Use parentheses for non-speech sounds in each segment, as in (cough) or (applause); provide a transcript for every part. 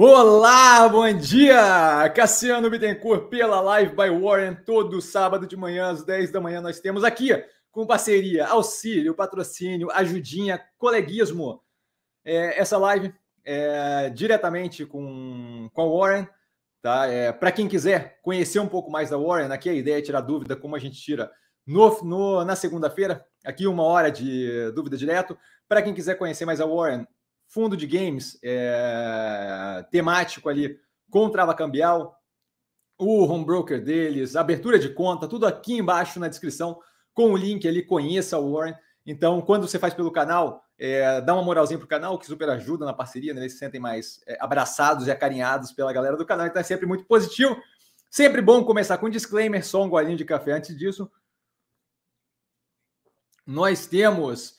Olá, bom dia! Cassiano Bittencourt pela Live by Warren, todo sábado de manhã às 10 da manhã nós temos aqui, com parceria, auxílio, patrocínio, ajudinha, coleguismo. É, essa live é diretamente com, com a Warren, tá? É, Para quem quiser conhecer um pouco mais da Warren, aqui a ideia é tirar dúvida, como a gente tira no, no na segunda-feira, aqui uma hora de dúvida direto. Para quem quiser conhecer mais a Warren, fundo de games é, temático ali com trava cambial, o home broker deles, abertura de conta, tudo aqui embaixo na descrição com o link ali, conheça o Warren. Então, quando você faz pelo canal, é, dá uma moralzinha pro canal, que super ajuda na parceria, né? eles se sentem mais é, abraçados e acarinhados pela galera do canal, então é sempre muito positivo. Sempre bom começar com um disclaimer, só um golinho de café antes disso. Nós temos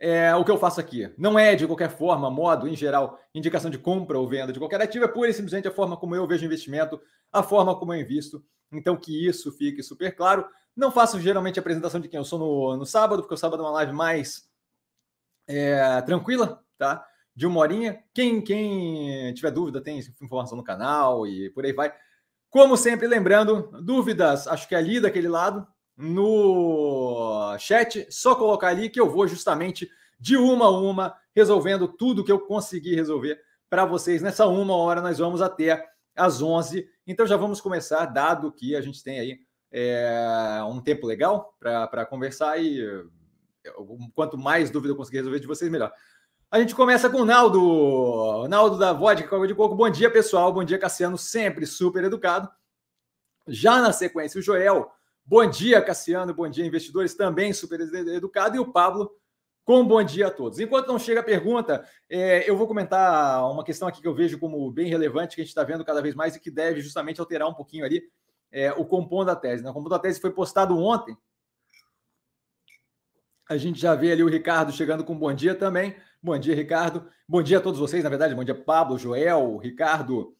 é, o que eu faço aqui. Não é de qualquer forma, modo, em geral, indicação de compra ou venda de qualquer ativo, é pura e simplesmente a forma como eu vejo investimento, a forma como eu invisto. Então, que isso fique super claro. Não faço geralmente a apresentação de quem eu sou no, no sábado, porque o sábado é uma live mais é, tranquila, tá? De uma horinha. Quem, quem tiver dúvida, tem informação no canal e por aí vai. Como sempre, lembrando, dúvidas, acho que é ali daquele lado, no chat, só colocar ali que eu vou justamente de uma a uma resolvendo tudo que eu consegui resolver para vocês. Nessa uma hora nós vamos até às 11. Então já vamos começar, dado que a gente tem aí é, um tempo legal para conversar e quanto mais dúvida eu conseguir resolver de vocês, melhor. A gente começa com o Naldo, Naldo da Vodka Coca de Coco. Bom dia, pessoal. Bom dia, Cassiano, sempre super educado. Já na sequência, o Joel Bom dia, Cassiano. Bom dia, investidores. Também super educado. E o Pablo com bom dia a todos. Enquanto não chega a pergunta, é, eu vou comentar uma questão aqui que eu vejo como bem relevante, que a gente está vendo cada vez mais e que deve justamente alterar um pouquinho ali é, o compondo da tese. Né? O compondo da tese foi postado ontem. A gente já vê ali o Ricardo chegando com bom dia também. Bom dia, Ricardo. Bom dia a todos vocês, na verdade. Bom dia, Pablo, Joel, Ricardo,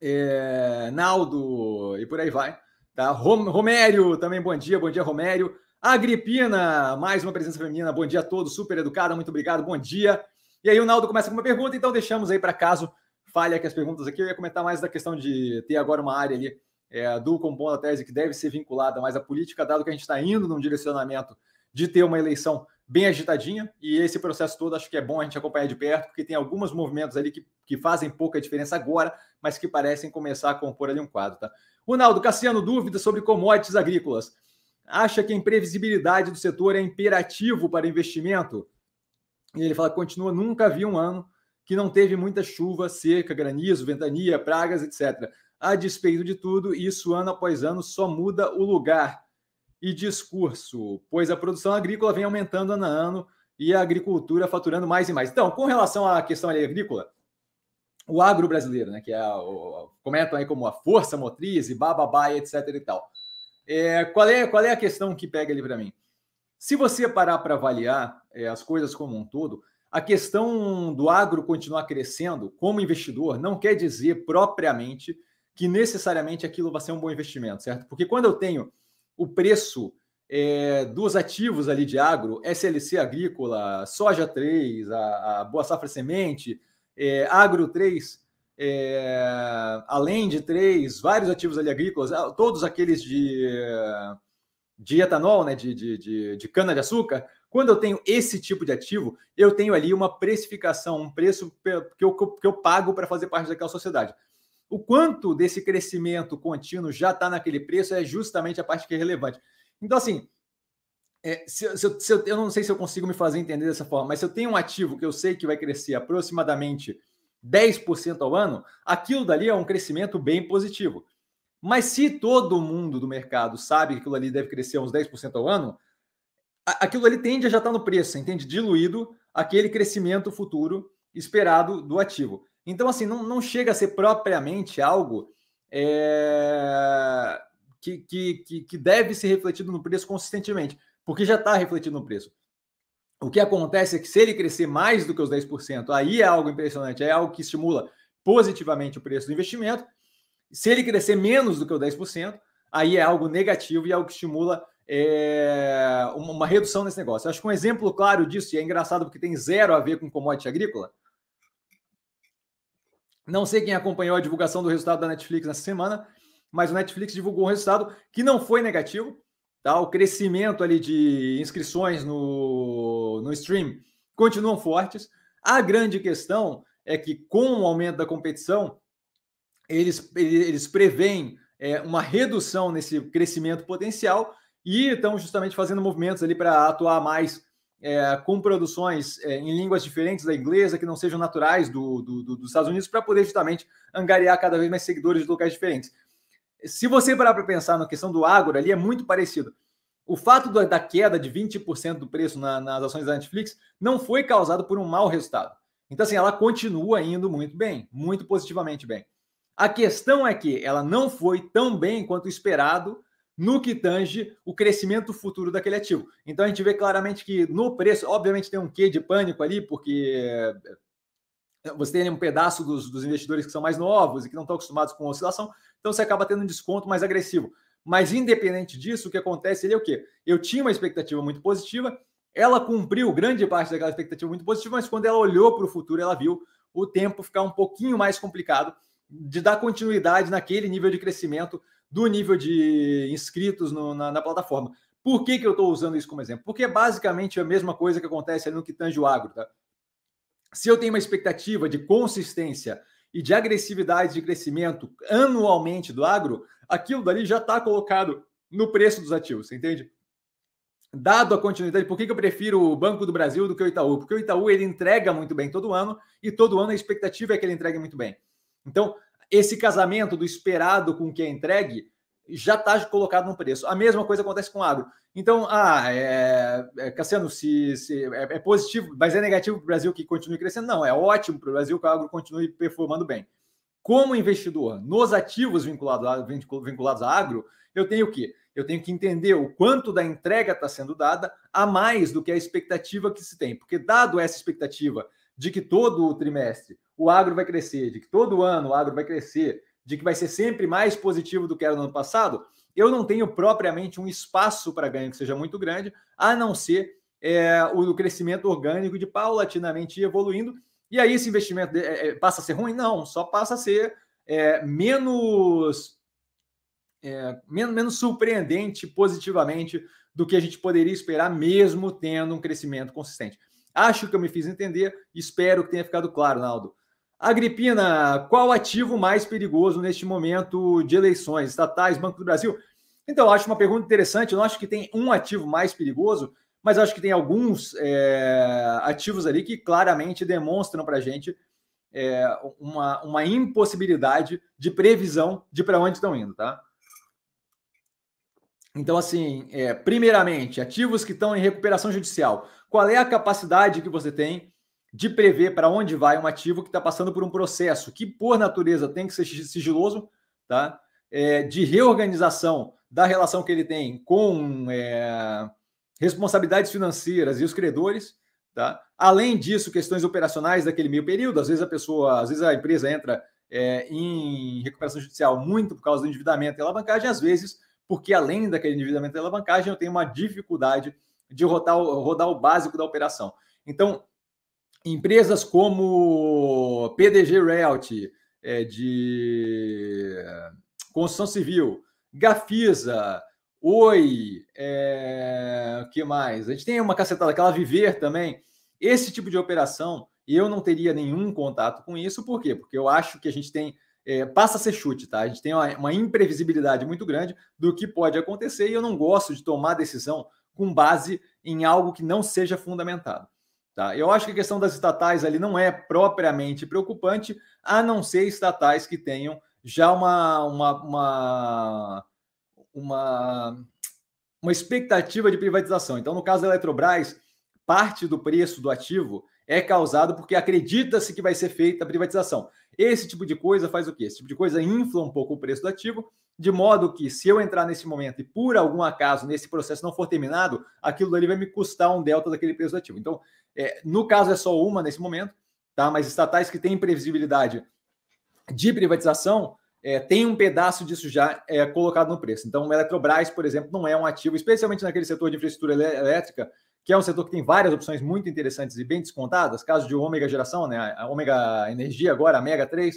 é, Naldo e por aí vai. Tá? Romério, também bom dia, bom dia, Romério. Agripina, mais uma presença feminina, bom dia a todos, super educada, muito obrigado, bom dia. E aí o Naldo começa com uma pergunta, então deixamos aí para caso falha aqui as perguntas aqui. Eu ia comentar mais da questão de ter agora uma área ali é, do compondo da tese que deve ser vinculada mais à política, dado que a gente está indo num direcionamento de ter uma eleição bem agitadinha, e esse processo todo acho que é bom a gente acompanhar de perto, porque tem alguns movimentos ali que, que fazem pouca diferença agora, mas que parecem começar a compor ali um quadro, tá? Ronaldo, Cassiano, dúvidas sobre commodities agrícolas. Acha que a imprevisibilidade do setor é imperativo para investimento? E ele fala continua, nunca vi um ano que não teve muita chuva, seca, granizo, ventania, pragas, etc. A despeito de tudo, isso ano após ano só muda o lugar e discurso, pois a produção agrícola vem aumentando ano a ano e a agricultura faturando mais e mais. Então, com relação à questão agrícola, o agro brasileiro, né, que é o, comentam aí como a força motriz e bababá, etc e tal. É, qual, é, qual é a questão que pega ali para mim? Se você parar para avaliar é, as coisas como um todo, a questão do agro continuar crescendo como investidor não quer dizer propriamente que necessariamente aquilo vai ser um bom investimento, certo? Porque quando eu tenho o preço é, dos ativos ali de agro, SLC agrícola, soja 3, a, a Boa Safra Semente, é, Agro 3, é, além de 3, vários ativos ali agrícolas, ah, todos aqueles de, de etanol, né, de, de, de, de cana-de-açúcar, quando eu tenho esse tipo de ativo, eu tenho ali uma precificação, um preço que eu, que eu pago para fazer parte daquela sociedade. O quanto desse crescimento contínuo já está naquele preço é justamente a parte que é relevante. Então, assim, é, se, se, se eu, eu, não sei se eu consigo me fazer entender dessa forma, mas se eu tenho um ativo que eu sei que vai crescer aproximadamente 10% ao ano, aquilo dali é um crescimento bem positivo. Mas se todo mundo do mercado sabe que aquilo ali deve crescer uns 10% ao ano, aquilo ali tende a já estar tá no preço, entende? Diluído aquele crescimento futuro esperado do ativo. Então, assim, não, não chega a ser propriamente algo é, que, que, que deve ser refletido no preço consistentemente porque já está refletido no preço. O que acontece é que se ele crescer mais do que os 10%, aí é algo impressionante, é algo que estimula positivamente o preço do investimento. Se ele crescer menos do que o 10%, aí é algo negativo e é algo que estimula é, uma, uma, redução nesse negócio. Eu acho que um exemplo claro disso, e é engraçado porque tem zero a ver com commodity agrícola, Não sei quem acompanhou a divulgação do resultado da Netflix nessa semana, mas o Netflix divulgou um resultado que não foi negativo. Tá? O crescimento ali de inscrições no, no stream continuam fortes. A grande questão é que, com o aumento da competição, eles, eles preveem é, uma redução nesse crescimento potencial e estão justamente fazendo movimentos ali para atuar mais é, com produções é, em línguas diferentes da inglesa, que não sejam naturais do, do, do, dos Estados Unidos, para poder justamente angariar cada vez mais seguidores de locais diferentes. Se você parar para pensar na questão do agro ali, é muito parecido. O fato da queda de 20% do preço na, nas ações da Netflix não foi causado por um mau resultado. Então, assim, ela continua indo muito bem, muito positivamente bem. A questão é que ela não foi tão bem quanto esperado no que tange o crescimento futuro daquele ativo. Então a gente vê claramente que no preço, obviamente tem um quê de pânico ali, porque eh, você tem um pedaço dos, dos investidores que são mais novos e que não estão acostumados com oscilação, então você acaba tendo um desconto mais agressivo. Mas independente disso, o que acontece ali é o quê? Eu tinha uma expectativa muito positiva, ela cumpriu grande parte daquela expectativa muito positiva, mas quando ela olhou para o futuro, ela viu o tempo ficar um pouquinho mais complicado de dar continuidade naquele nível de crescimento do nível de inscritos no, na, na, plataforma. Por que, que eu estou usando isso como exemplo? Porque é basicamente a mesma coisa que acontece no que tange o agro. Tá? Se eu tenho uma expectativa de consistência e de agressividade de crescimento anualmente do agro, aquilo dali já está colocado no preço dos ativos, entende? Dado a continuidade, por que, que eu prefiro o Banco do Brasil do que o Itaú? Porque o Itaú ele entrega muito bem todo ano e todo ano a expectativa é que ele entregue muito bem. Então, esse casamento do esperado com o que é entregue já está colocado no preço. A mesma coisa acontece com o agro. Então, ah, é, é, Cassiano, se, se é, é, positivo, mas é negativo para o Brasil que continue crescendo? Não, é ótimo para o Brasil que o agro continue performando bem. Como investidor, nos ativos vinculados a, vinculados a agro, eu tenho o quê? Eu tenho que entender o quanto da entrega está sendo dada a mais do que a expectativa que se tem. Porque, dado essa expectativa de que todo o trimestre o agro vai crescer, de que todo ano o agro vai crescer, de que vai ser sempre mais positivo do que era no ano passado, eu não tenho propriamente um espaço para ganho que seja muito grande, a não ser é, o crescimento orgânico de paulatinamente evoluindo. E aí esse investimento é, é, passa a ser ruim? Não, só passa a ser é, menos, é, menos, menos surpreendente positivamente do que a gente poderia esperar, mesmo tendo um crescimento consistente. Acho que eu me fiz entender, espero que tenha ficado claro, Naldo. Agripina, qual ativo mais perigoso neste momento de eleições? Estatais, Banco do Brasil? Então, acho uma pergunta interessante. Eu não acho que tem um ativo mais perigoso, mas acho que tem alguns é, ativos ali que claramente demonstram para a gente é, uma, uma impossibilidade de previsão de para onde estão indo, tá? Então, assim, é, primeiramente, ativos que estão em recuperação judicial. Qual é a capacidade que você tem de prever para onde vai um ativo que está passando por um processo que, por natureza, tem que ser sigiloso, tá? É, de reorganização da relação que ele tem com é, responsabilidades financeiras e os credores, tá? Além disso, questões operacionais daquele meio período. Às vezes a pessoa, às vezes a empresa entra é, em recuperação judicial muito por causa do endividamento e alavancagem, às vezes porque além daquele endividamento e alavancagem, eu tenho uma dificuldade de rodar, rodar o básico da operação. Então, empresas como PDG Realty, é, de construção civil, Gafisa, Oi, é, o que mais? A gente tem uma cacetada, aquela Viver também. Esse tipo de operação, eu não teria nenhum contato com isso, por quê? Porque eu acho que a gente tem, é, passa a ser chute, tá? A gente tem uma, uma imprevisibilidade muito grande do que pode acontecer e eu não gosto de tomar decisão com base em algo que não seja fundamentado. Tá? Eu acho que a questão das estatais ali não é propriamente preocupante, a não ser estatais que tenham já uma, uma, uma, uma, uma expectativa de privatização. Então, no caso da Eletrobras, parte do preço do ativo é causado porque acredita-se que vai ser feita a privatização. Esse tipo de coisa faz o quê? Esse tipo de coisa infla um pouco o preço do ativo de modo que se eu entrar nesse momento e por algum acaso nesse processo não for terminado, aquilo ali vai me custar um delta daquele preço ativo. Então, é, no caso é só uma nesse momento, tá? Mas estatais que têm previsibilidade de privatização é, tem um pedaço disso já é, colocado no preço. Então, o Eletrobras, por exemplo, não é um ativo, especialmente naquele setor de infraestrutura elétrica, que é um setor que tem várias opções muito interessantes e bem descontadas, caso de ômega geração, né? A ômega energia agora, a Mega 3,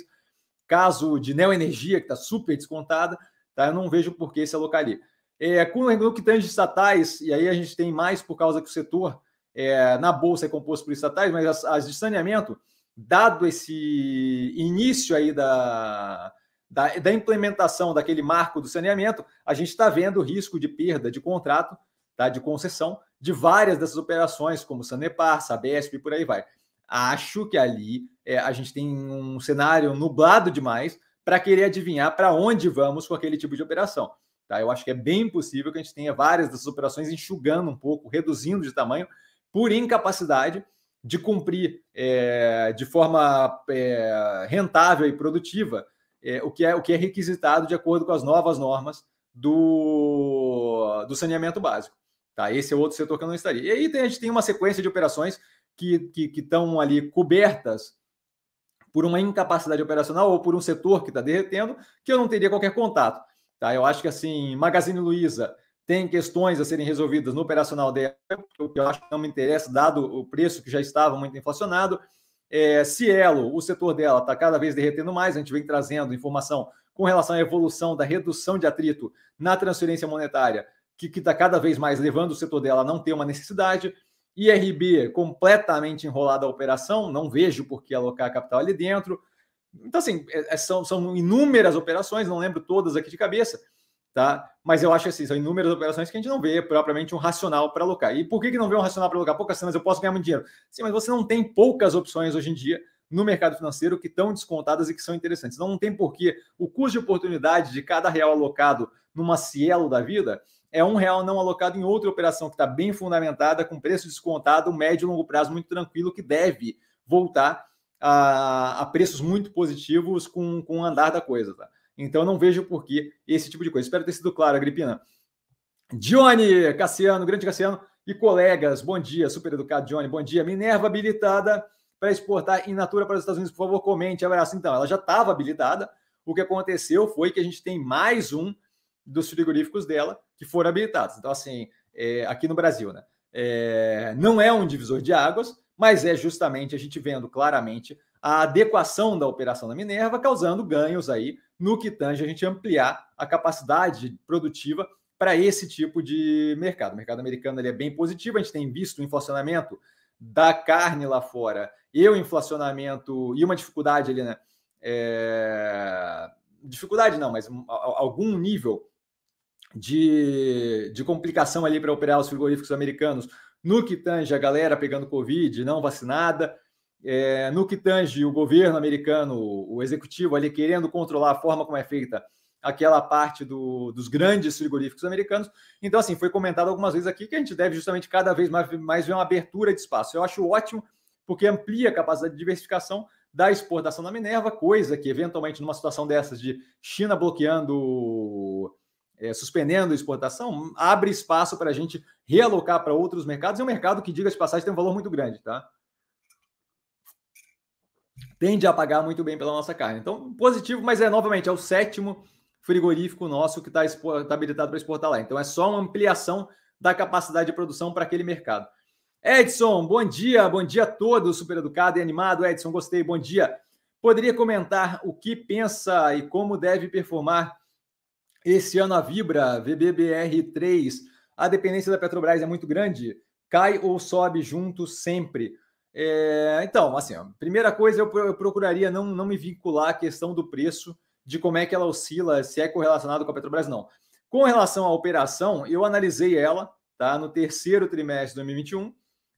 caso de Neoenergia, que está super descontada, tá? eu não vejo por que se alocar ali. É, com no que tange estatais, e aí a gente tem mais por causa que o setor é, na bolsa é composto por estatais, mas as, as de saneamento, dado esse início aí da, da, da, implementação daquele marco do saneamento, a gente está vendo risco de perda de contrato, tá, de concessão, de várias dessas operações, como Sanepar, Sabesp e por aí vai. Acho que ali é, a gente tem um cenário nublado demais para querer adivinhar para onde vamos com aquele tipo de operação. Tá? Eu acho que é bem possível que a gente tenha várias dessas operações enxugando um pouco, reduzindo de tamanho, por incapacidade de cumprir é, de forma é, rentável e produtiva é, o, que é, o que é requisitado de acordo com as novas normas do, do saneamento básico. Tá? Esse é outro setor que eu não estaria. E aí tem, a gente tem uma sequência de operações que estão ali cobertas por uma incapacidade operacional ou por um setor que está derretendo, que eu não teria qualquer contato. Tá? Eu acho que assim, Magazine Luiza tem questões a serem resolvidas no operacional dela, o que eu acho que não me interessa, dado o preço que já estava muito inflacionado. É, Cielo, o setor dela está cada vez derretendo mais, a gente vem trazendo informação com relação à evolução da redução de atrito na transferência monetária, que está cada vez mais levando o setor dela a não ter uma necessidade. IRB completamente enrolada a operação, não vejo por que alocar capital ali dentro. Então, assim, é, é, são, são inúmeras operações, não lembro todas aqui de cabeça, tá? Mas eu acho assim, são inúmeras operações que a gente não vê propriamente um racional para alocar. E por que, que não vê um racional para alocar? Poucas cenas eu posso ganhar muito dinheiro. Sim, mas você não tem poucas opções hoje em dia no mercado financeiro que estão descontadas e que são interessantes. Então não tem porquê o custo de oportunidade de cada real alocado numa Cielo da vida é um real não alocado em outra operação que está bem fundamentada, com preço descontado, médio e longo prazo muito tranquilo, que deve voltar a, a preços muito positivos com, com o andar da coisa. Tá? Então, não vejo por que esse tipo de coisa. Espero ter sido claro, Agripina. Johnny Cassiano, grande Cassiano e colegas, bom dia, super educado, Johnny, bom dia. Minerva habilitada para exportar in natura para os Estados Unidos, por favor, comente, abraço. Então, ela já estava habilitada. O que aconteceu foi que a gente tem mais um dos frigoríficos dela que foram habilitados. Então, assim, é, aqui no Brasil, né? É, não é um divisor de águas, mas é justamente a gente vendo claramente a adequação da operação da Minerva, causando ganhos aí no que tange a gente ampliar a capacidade produtiva para esse tipo de mercado. O mercado americano ele é bem positivo, a gente tem visto o inflacionamento da carne lá fora e o inflacionamento e uma dificuldade ali, né? É... Dificuldade não, mas algum nível de, de complicação ali para operar os frigoríficos americanos no que tange a galera pegando Covid, não vacinada, é, no que tange o governo americano, o executivo ali querendo controlar a forma como é feita aquela parte do, dos grandes frigoríficos americanos. Então, assim, foi comentado algumas vezes aqui que a gente deve justamente cada vez mais, mais ver uma abertura de espaço. Eu acho ótimo, porque amplia a capacidade de diversificação da exportação da Minerva, coisa que, eventualmente, numa situação dessas de China bloqueando é, suspendendo a exportação, abre espaço para a gente realocar para outros mercados. É um mercado que, diga de passagem, tem um valor muito grande, tá? Tende a pagar muito bem pela nossa carne. Então, positivo, mas é novamente, é o sétimo frigorífico nosso que está tá habilitado para exportar lá. Então, é só uma ampliação da capacidade de produção para aquele mercado. Edson, bom dia, bom dia a todos, super educado e animado. Edson, gostei, bom dia. Poderia comentar o que pensa e como deve performar esse ano a Vibra, VBBR3, a dependência da Petrobras é muito grande? Cai ou sobe junto sempre? É, então, assim, primeira coisa, eu, procuraria não, não me vincular à questão do preço, de como é que ela oscila, se é correlacionado com a Petrobras, não. Com relação à operação, eu analisei ela tá, no terceiro trimestre de 2021.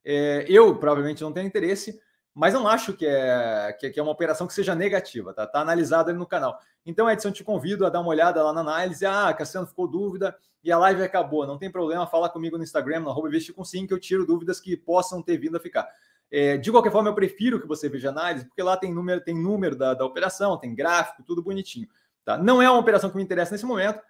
É, eu provavelmente não tenho interesse, mas não acho que é, que, é uma operação que seja negativa, tá? Tá analisado ali no canal. Então, Edson, te convido a dar uma olhada lá na análise. Ah, Cassiano ficou dúvida e a live acabou. Não tem problema, fala comigo no Instagram, no arroba com sim, que eu tiro dúvidas que possam ter vindo a ficar. É, de qualquer forma, eu prefiro que você veja análise, porque lá tem número, tem número da, da operação, tem gráfico, tudo bonitinho. Tá? Não é uma operação que me interessa nesse momento.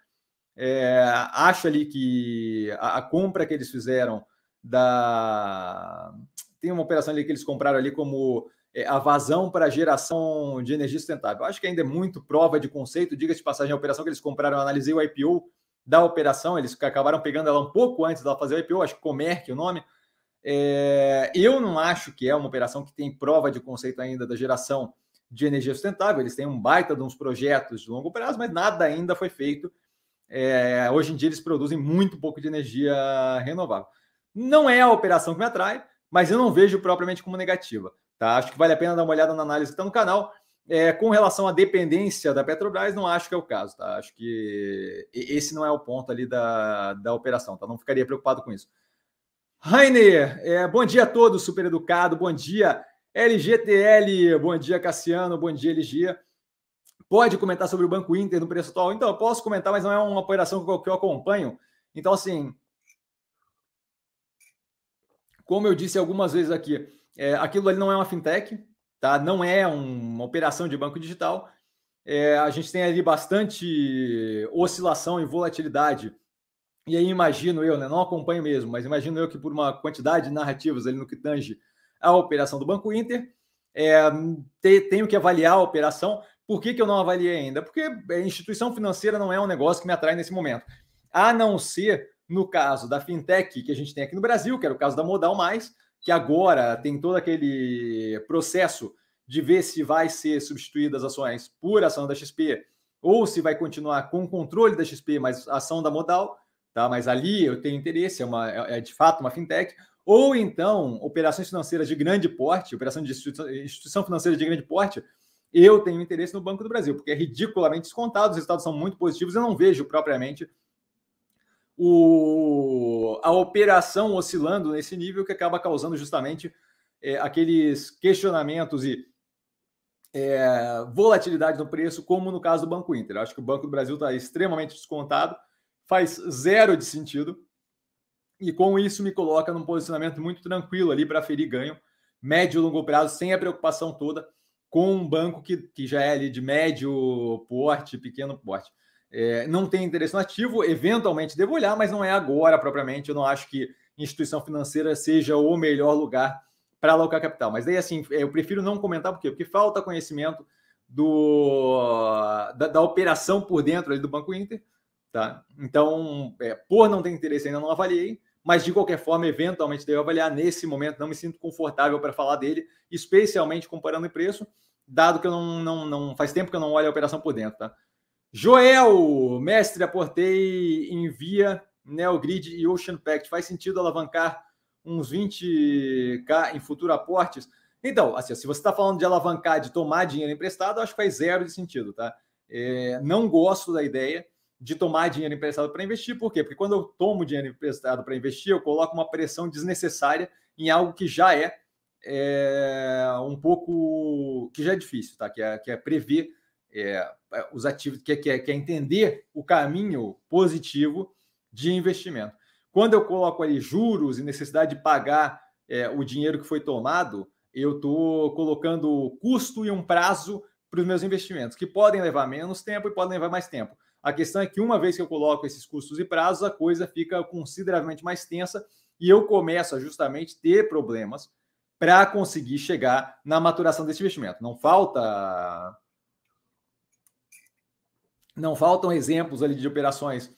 É, acho ali que a, a compra que eles fizeram da tem uma operação ali que eles compraram ali como é, a vazão para geração de energia sustentável. Acho que ainda é muito prova de conceito. Diga-se de passagem, a operação que eles compraram, eu analisei o IPO da operação, eles acabaram pegando ela um pouco antes dela fazer o IPO, acho que Comerc o nome. É, eu não acho que é uma operação que tem prova de conceito ainda da geração de energia sustentável. Eles têm um baita de uns projetos de longo prazo, mas nada ainda foi feito. É, hoje em dia eles produzem muito pouco de energia renovável. Não é a operação que me atrai, mas eu não vejo propriamente como negativa. Tá? Acho que vale a pena dar uma olhada na análise que está no canal. É, com relação à dependência da Petrobras, não acho que é o caso. Tá? Acho que esse não é o ponto ali da, da operação. Tá? Não ficaria preocupado com isso. Rainer, é, bom dia a todos, super educado. Bom dia, LGTL. Bom dia, Cassiano. Bom dia, LG. Pode comentar sobre o Banco Inter no preço atual? Então, eu posso comentar, mas não é uma operação que eu acompanho. Então, assim, como eu disse algumas vezes aqui, é, aquilo ali não é uma fintech, tá? Não é uma operação de banco digital. É, a gente tem ali bastante oscilação e volatilidade. E aí imagino eu, né? Não acompanho mesmo, mas imagino eu que por uma quantidade de narrativas ali no que tange a operação do Banco Inter, é, tenho que avaliar a operação. Por que, que eu não avaliei ainda? Porque instituição financeira não é um negócio que me atrai nesse momento. A não ser no caso da fintech que a gente tem aqui no Brasil, que era o caso da Modal Mais, que agora tem todo aquele processo de ver se vai ser substituídas as ações por ação da XP ou se vai continuar com o controle da XP, mas ação da Modal, tá? Mas ali eu tenho interesse, é, uma, é, é de fato uma fintech, ou então operações financeiras de grande porte, operação de instituição financeira de grande porte, eu tenho interesse no Banco do Brasil, porque é ridiculamente descontado, os resultados são muito positivos, eu não vejo propriamente o, a operação oscilando nesse nível que acaba causando justamente é, aqueles questionamentos e é, volatilidade no preço, como no caso do Banco Inter. Acho que o Banco do Brasil está extremamente descontado, faz zero de sentido, e com isso me coloca num posicionamento muito tranquilo ali para ferir ganho, médio e longo prazo, sem a preocupação toda com um banco que, que já é ali de médio porte, pequeno porte. É, não tem interesse no ativo, eventualmente devo olhar, mas não é agora propriamente. Eu não acho que instituição financeira seja o melhor lugar para alocar capital. Mas daí, assim, eu prefiro não comentar, por quê? Porque falta conhecimento do, da, da operação por dentro ali do Banco Inter. Tá? Então, é, por não ter interesse, ainda não avaliei, mas de qualquer forma, eventualmente devo avaliar. Nesse momento, não me sinto confortável para falar dele, especialmente comparando o preço, dado que eu não, não, não faz tempo que eu não olho a operação por dentro. Tá? Joel, mestre, aportei em Via, Neogrid e Ocean Pact. Faz sentido alavancar uns 20k em futuro aportes? Então, assim, se você está falando de alavancar, de tomar dinheiro emprestado, acho que faz zero de sentido, tá? É, não gosto da ideia de tomar dinheiro emprestado para investir, por quê? Porque quando eu tomo dinheiro emprestado para investir, eu coloco uma pressão desnecessária em algo que já é, é um pouco que já é difícil, tá? Que é, que é prever é, é, os ativos, quer, quer, quer entender o caminho positivo de investimento. Quando eu coloco ali juros e necessidade de pagar é, o dinheiro que foi tomado, eu estou colocando custo e um prazo para os meus investimentos, que podem levar menos tempo e podem levar mais tempo. A questão é que uma vez que eu coloco esses custos e prazos, a coisa fica consideravelmente mais tensa e eu começo a justamente ter problemas para conseguir chegar na maturação desse investimento. Não falta não faltam exemplos ali de operações,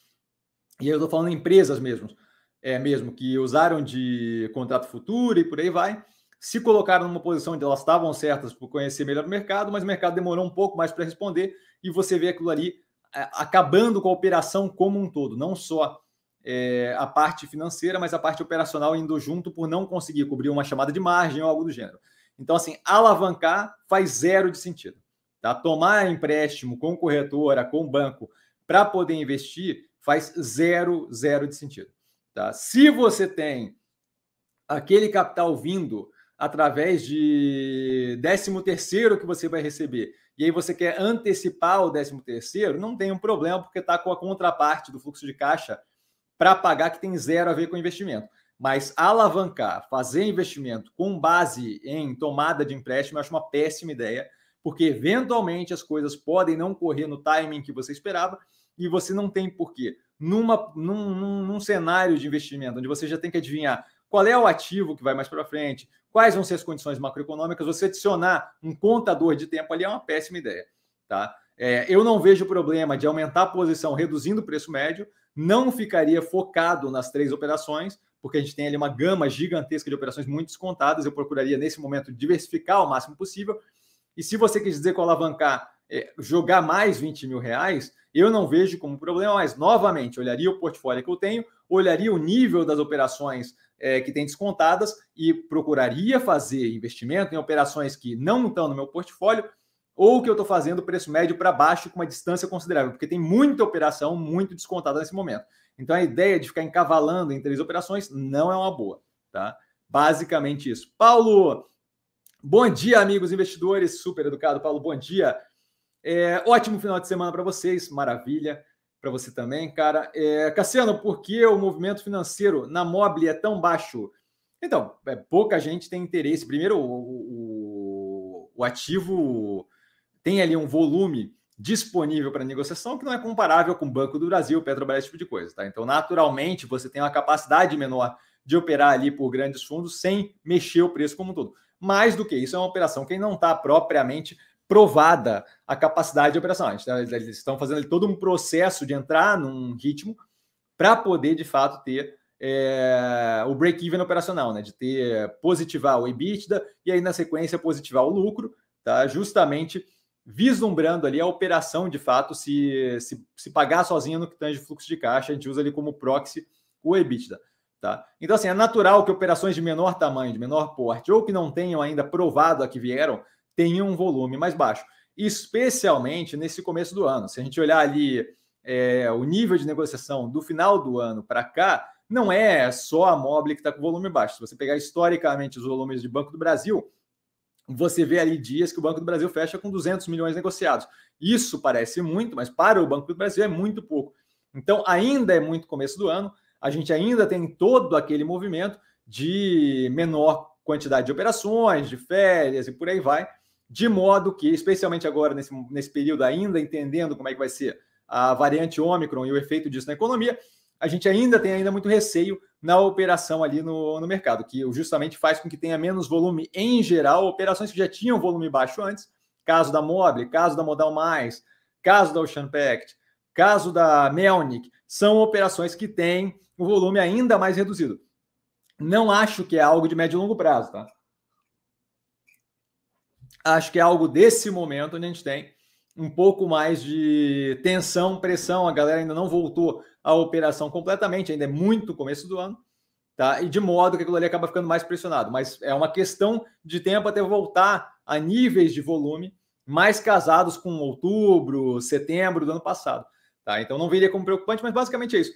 e eu estou falando empresas mesmo, é mesmo, que usaram de contrato futuro e por aí vai, se colocaram numa posição onde elas estavam certas por conhecer melhor o mercado, mas o mercado demorou um pouco mais para responder, e você vê aquilo ali acabando com a operação como um todo, não só é, a parte financeira, mas a parte operacional indo junto por não conseguir cobrir uma chamada de margem ou algo do gênero. Então, assim, alavancar faz zero de sentido. Tá? Tomar empréstimo com corretora, com banco, para poder investir, faz zero, zero de sentido. Tá? Se você tem aquele capital vindo através de 13 terceiro que você vai receber, e aí você quer antecipar o 13 terceiro, não tem um problema, porque está com a contraparte do fluxo de caixa para pagar que tem zero a ver com investimento. Mas alavancar, fazer investimento com base em tomada de empréstimo, eu acho uma péssima ideia porque eventualmente as coisas podem não correr no timing que você esperava e você não tem porquê. Numa, num, num, num cenário de investimento, onde você já tem que adivinhar qual é o ativo que vai mais para frente, quais vão ser as condições macroeconômicas, você adicionar um contador de tempo ali é uma péssima ideia. Tá? É, eu não vejo problema de aumentar a posição reduzindo o preço médio, não ficaria focado nas três operações, porque a gente tem ali uma gama gigantesca de operações muito descontadas. Eu procuraria, nesse momento, diversificar o máximo possível E se você quis dizer com alavancar, jogar mais 20 mil reais, eu não vejo como problema, mas novamente, olharia o portfólio que eu tenho, olharia o nível das operações é, que tem descontadas e procuraria fazer investimento em operações que não estão no meu portfólio ou que eu estou fazendo preço médio para baixo com uma distância considerável, porque tem muita operação muito descontada nesse momento. Então a ideia de ficar encavalando em três operações não é uma boa, tá? Basicamente isso. Paulo, bom dia, amigos investidores, super educado, Paulo, bom dia. É, ótimo final de semana para vocês, maravilha. Para você também, cara. É, Cassiano, por que o movimento financeiro na Mobile é tão baixo? Então, é, pouca gente tem interesse. Primeiro, o, o, o ativo tem ali um volume disponível para negociação que não é comparável com o Banco do Brasil, Petrobras, esse tipo de coisa. Tá? Então, naturalmente, você tem uma capacidade menor de operar ali por grandes fundos sem mexer o preço como um todo. Mais do que isso, é uma operação que não está propriamente provada a capacidade de operação. Eles estão fazendo todo um processo de entrar num ritmo para poder, de fato, ter é, o break-even operacional, né? de ter positivar o EBITDA e aí, na sequência, positivar o lucro, tá? justamente vislumbrando ali a operação, de fato, se, se, se pagar sozinha no que tange fluxo de caixa, a gente usa ali como proxy o EBITDA. Tá? Então, assim, é natural que operações de menor tamanho, de menor porte, ou que não tenham ainda provado a que vieram, tenham um volume mais baixo, especialmente nesse começo do ano. Se a gente olhar ali é, o nível de negociação do final do ano para cá, não é só a Mobile que está com volume baixo. Se você pegar historicamente os volumes de Banco do Brasil, você vê ali dias que o Banco do Brasil fecha com 200 milhões negociados. Isso parece muito, mas para o Banco do Brasil é muito pouco. Então, ainda é muito começo do ano, a gente ainda tem todo aquele movimento de menor quantidade de operações, de férias e por aí vai, de modo que, especialmente agora nesse, nesse período, ainda entendendo como é que vai ser a variante Ômicron e o efeito disso na economia, a gente ainda tem ainda muito receio na operação ali no, no mercado, que justamente faz com que tenha menos volume em geral, operações que já tinham volume baixo antes, caso da Mobile, caso da Modal Mais, caso da Ocean Pact, caso da Melnick, são operações que têm o volume ainda mais reduzido. Não acho que é algo de médio e longo prazo, tá? Acho que é algo desse momento onde a gente tem um pouco mais de tensão, pressão. A galera ainda não voltou à operação completamente, ainda é muito começo do ano, tá? E de modo que aquilo ali acaba ficando mais pressionado. Mas é uma questão de tempo até voltar a níveis de volume mais casados com outubro, setembro do ano passado. Tá? Então não veria como preocupante, mas basicamente é isso.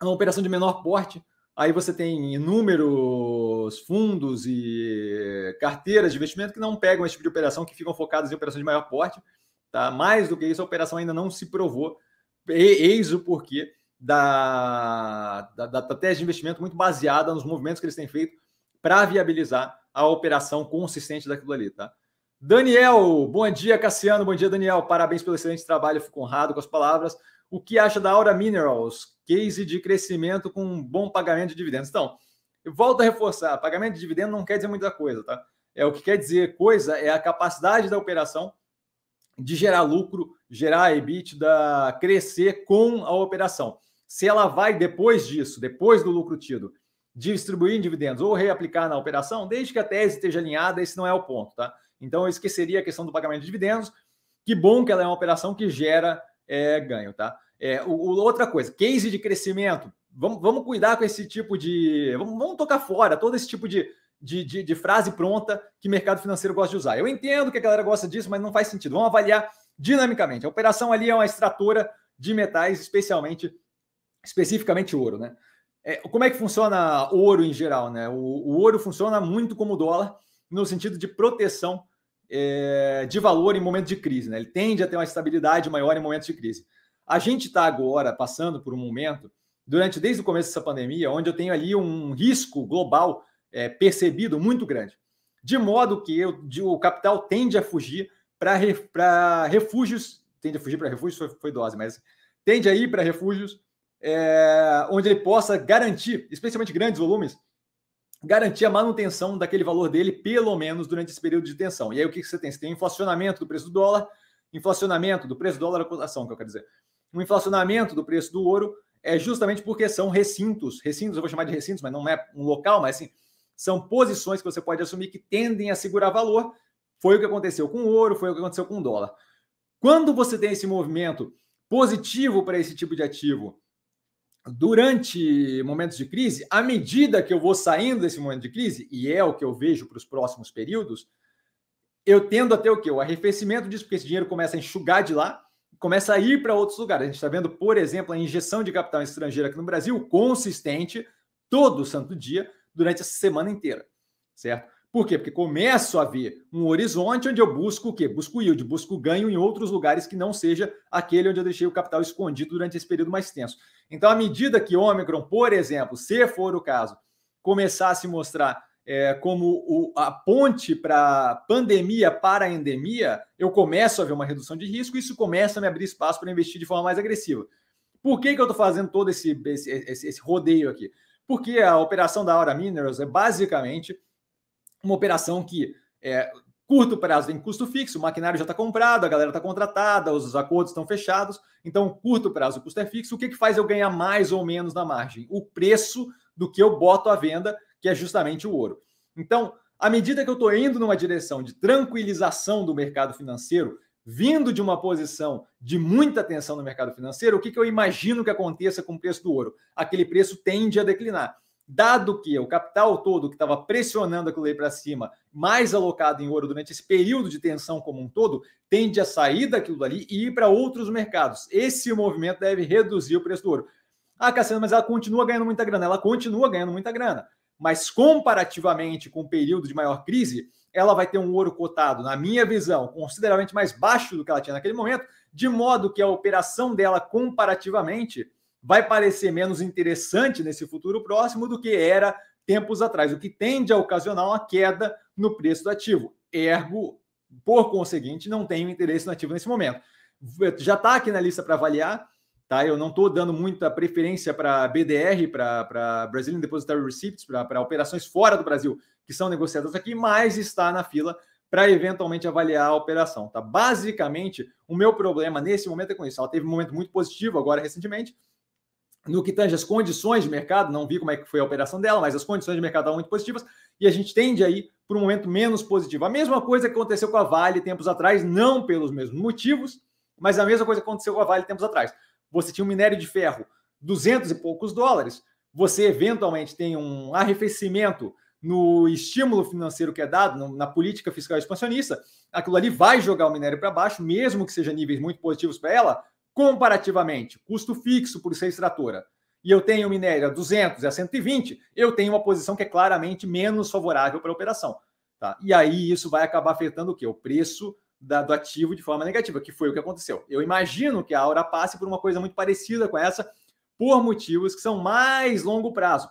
É uma operação de menor porte. Aí você tem inúmeros fundos e carteiras de investimento que não pegam esse tipo de operação, que ficam focadas em operações de maior porte. Tá? Mais do que isso, a operação ainda não se provou. Eis o porquê da, da, da tese de investimento muito baseada nos movimentos que eles têm feito para viabilizar a operação consistente daquilo ali. Tá? Daniel, bom dia, Cassiano. Bom dia, Daniel. Parabéns pelo excelente trabalho. Fico honrado com as palavras. O que acha da Aura Minerals? Case de crescimento com um bom pagamento de dividendos. Então, eu volto a reforçar: pagamento de dividendo não quer dizer muita coisa, tá? É o que quer dizer coisa é a capacidade da operação de gerar lucro, gerar EBITDA, crescer com a operação. Se ela vai depois disso, depois do lucro tido, distribuir dividendos ou reaplicar na operação, desde que a tese esteja alinhada, esse não é o ponto, tá? Então eu esqueceria a questão do pagamento de dividendos. Que bom que ela é uma operação que gera é, ganho, tá? É, o, o, outra coisa, case de crescimento. Vamos, vamos cuidar com esse tipo de. Vamos, vamos tocar fora todo esse tipo de, de, de, de, frase pronta que mercado financeiro gosta de usar. Eu entendo que a galera gosta disso, mas não faz sentido. Vamos avaliar dinamicamente. A operação ali é uma extratora de metais, especialmente, especificamente ouro, né? É, como é que funciona ouro em geral, né? O, o, ouro funciona muito como o dólar, no sentido de proteção é, de valor em momentos de crise, né? Ele tende a ter uma estabilidade maior em momentos de crise. A gente está agora passando por um momento, durante desde o começo dessa pandemia, onde eu tenho ali um risco global é, percebido muito grande. De modo que eu, de, o capital tende a fugir para refúgios, tende a fugir para refúgios, foi, foi, dose, mas tende a ir para refúgios é, onde ele possa garantir, especialmente grandes volumes, garantir a manutenção daquele valor dele, pelo menos durante esse período de tensão. E aí o que, você tem? Você tem inflacionamento do preço do dólar, inflacionamento do preço do dólar a cotação, que eu quero dizer. Um inflacionamento do preço do ouro é justamente porque são recintos, recintos, eu vou chamar de recintos, mas não é um local, mas assim, são posições que você pode assumir que tendem a segurar valor Foi o que aconteceu com o ouro, foi o que aconteceu com o dólar. Quando você tem esse movimento positivo para esse tipo de ativo durante momentos de crise, à medida que eu vou saindo desse momento de crise, e é o que eu vejo para os próximos períodos, eu tendo a ter o quê? O arrefecimento disso, porque esse dinheiro começa a enxugar de lá, começa a ir para outros lugares. A gente está vendo, por exemplo, a injeção de capital estrangeiro aqui no Brasil, consistente, todo santo dia, durante essa semana inteira, certo? Por quê? Porque começo a ver um horizonte onde eu busco o quê? Busco yield, busco ganho em outros lugares que não seja aquele onde eu deixei o capital escondido durante esse período mais tenso. Então, à medida que Ômicron, por exemplo, se for o caso, começar a se mostrar é, como o, a ponte para pandemia para endemia, eu começo a ver uma redução de risco e isso começa a me abrir espaço para investir de forma mais agressiva. Por que, que eu estou fazendo todo esse, esse, esse, esse rodeio aqui? Porque a operação da Aura Minerals é basicamente uma operação que é, curto prazo tem custo fixo, o maquinário já está comprado, a galera está contratada, os acordos estão fechados, então curto prazo o custo é fixo. O que, que faz eu ganhar mais ou menos na margem? O preço do que eu boto à venda, que é justamente o ouro. Então, à medida que eu estou indo numa direção de tranquilização do mercado financeiro, vindo de uma posição de muita tensão no mercado financeiro, o que, que eu imagino que aconteça com o preço do ouro? Aquele preço tende a declinar. Dado que o capital todo que estava pressionando aquilo aí para cima, mais alocado em ouro durante esse período de tensão como um todo, tende a sair daquilo ali e ir para outros mercados. Esse movimento deve reduzir o preço do ouro. Ah, Cassiano, mas ela continua ganhando muita grana. Ela continua ganhando muita grana. Mas comparativamente com o período de maior crise, ela vai ter um ouro cotado, na minha visão, consideravelmente mais baixo do que ela tinha naquele momento, de modo que a operação dela comparativamente vai parecer menos interessante nesse futuro próximo do que era tempos atrás, o que tende a ocasionar uma queda no preço do ativo. Ergo, por conseguinte, não tenho interesse no ativo nesse momento. Já está aqui na lista para avaliar, tá? Eu não estou dando muita preferência para BDR, para Brazilian Depositary Receipts, para operações fora do Brasil que são negociadas aqui, mas está na fila para eventualmente avaliar a operação. Tá? Basicamente, o meu problema nesse momento é com isso. Ela teve um momento muito positivo agora recentemente, no que tange as condições de mercado, não vi como é que foi a operação dela, mas as condições de mercado estão muito positivas e a gente tende aí para um momento menos positivo. A mesma coisa que aconteceu com a Vale tempos atrás, não pelos mesmos motivos, mas a mesma coisa que aconteceu com a Vale tempos atrás. Você tinha um minério de ferro 200 e poucos dólares, você eventualmente tem um arrefecimento no estímulo financeiro que é dado, na política fiscal expansionista, aquilo ali vai jogar o minério para baixo, mesmo que seja níveis muito positivos para ela, comparativamente, custo fixo por ser extratora, e eu tenho minério a 200 e a 120, eu tenho uma posição que é claramente menos favorável para a operação. Tá? E aí isso vai acabar afetando o quê? O preço da, do ativo de forma negativa, que foi o que aconteceu. Eu imagino que a Aura passe por uma coisa muito parecida com essa, por motivos que são mais longo prazo,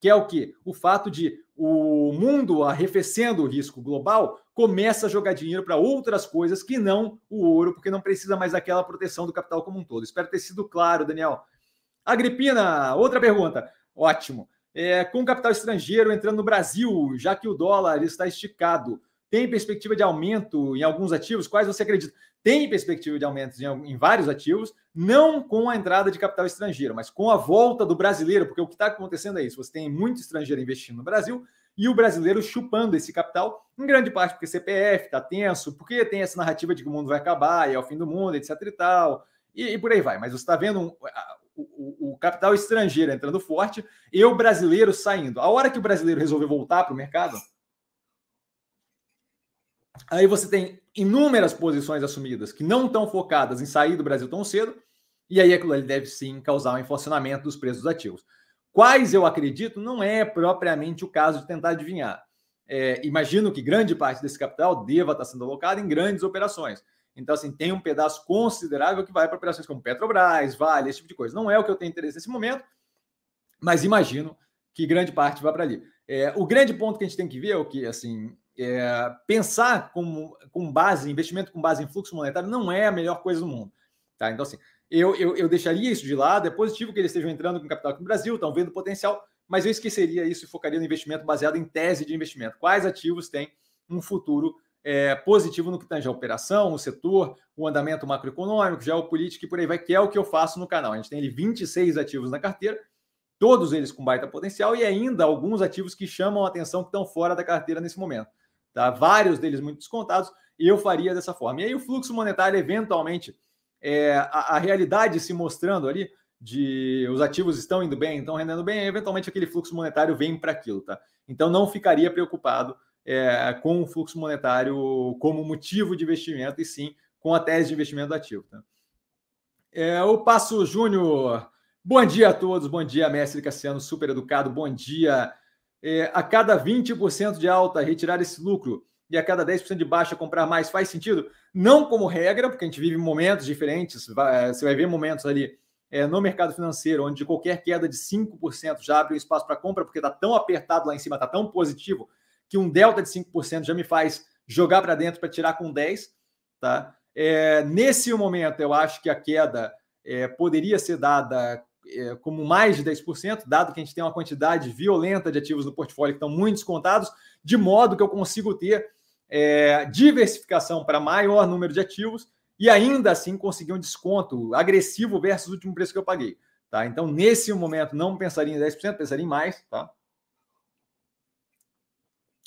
que é o que? O fato de o mundo arrefecendo o risco global começa a jogar dinheiro para outras coisas que não o ouro, porque não precisa mais daquela proteção do capital como um todo. Espero ter sido claro, Daniel. Agripina, outra pergunta. Ótimo. É, com capital estrangeiro entrando no Brasil, já que o dólar está esticado, tem perspectiva de aumento em alguns ativos? Quais você acredita? Tem perspectiva de aumento em, em vários ativos, não com a entrada de capital estrangeiro, mas com a volta do brasileiro, porque o que está acontecendo é isso: você tem muito estrangeiro investindo no Brasil e o brasileiro chupando esse capital, em grande parte porque CPF está tenso, porque tem essa narrativa de que o mundo vai acabar e é o fim do mundo, etc e tal, e, e por aí vai. Mas você está vendo um, o, o, capital estrangeiro entrando forte e o brasileiro saindo. A hora que o brasileiro resolver voltar para o mercado, Aí você tem inúmeras posições assumidas que não estão focadas em sair do Brasil tão cedo, e aí aquilo ali deve sim causar um inflacionamento dos preços dos ativos. Quais eu acredito não é propriamente o caso de tentar adivinhar. É, imagino que grande parte desse capital deva estar sendo alocado em grandes operações. Então, assim, tem um pedaço considerável que vai para operações como Petrobras, Vale, esse tipo de coisa. Não é o que eu tenho interesse nesse momento, mas imagino que grande parte vai para ali. É, o grande ponto que a gente tem que ver é o que, assim, é, pensar com, com base, investimento com base em fluxo monetário não é a melhor coisa do mundo. Tá? Então, assim, eu, eu, eu deixaria isso de lado. É positivo que eles estejam entrando com capital aqui no Brasil, estão vendo potencial, mas eu esqueceria isso e focaria no investimento baseado em tese de investimento. Quais ativos têm um futuro é, positivo no que tange a operação, o setor, o andamento macroeconômico, geopolítico e por aí vai, que é o que eu faço no canal. A gente tem ali 26 ativos na carteira, todos eles com baita potencial e ainda alguns ativos que chamam a atenção que estão fora da carteira nesse momento. tá? vários deles muito descontados, e eu faria dessa forma. E aí o fluxo monetário, eventualmente, é, a, a realidade se mostrando ali, de os ativos estão indo bem, estão rendendo bem, eventualmente aquele fluxo monetário vem para aquilo, tá? Então não ficaria preocupado é, com o fluxo monetário como motivo de investimento, e sim com a tese de investimento do ativo. Tá? É, o Passo Júnior, bom dia a todos, bom dia, mestre Cassiano, super educado, bom dia. É, a cada 20% de alta, retirar esse lucro e a cada 10% de baixa comprar mais faz sentido? Não como regra, porque a gente vive momentos diferentes, vai, você vai ver momentos ali é, no mercado financeiro, onde qualquer queda de 5% já abre um espaço para compra, porque está tão apertado lá em cima, está tão positivo, que um delta de 5% já me faz jogar para dentro para tirar com 10%. Tá? É, nesse momento, eu acho que a queda é, poderia ser dada como mais de 10%, dado que a gente tem uma quantidade violenta de ativos no portfólio que estão muito descontados, de modo que eu consigo ter é, diversificação para maior número de ativos e ainda assim conseguir um desconto agressivo versus o último preço que eu paguei. Tá? Então, nesse momento, não pensaria em 10%, pensaria em mais. Tá?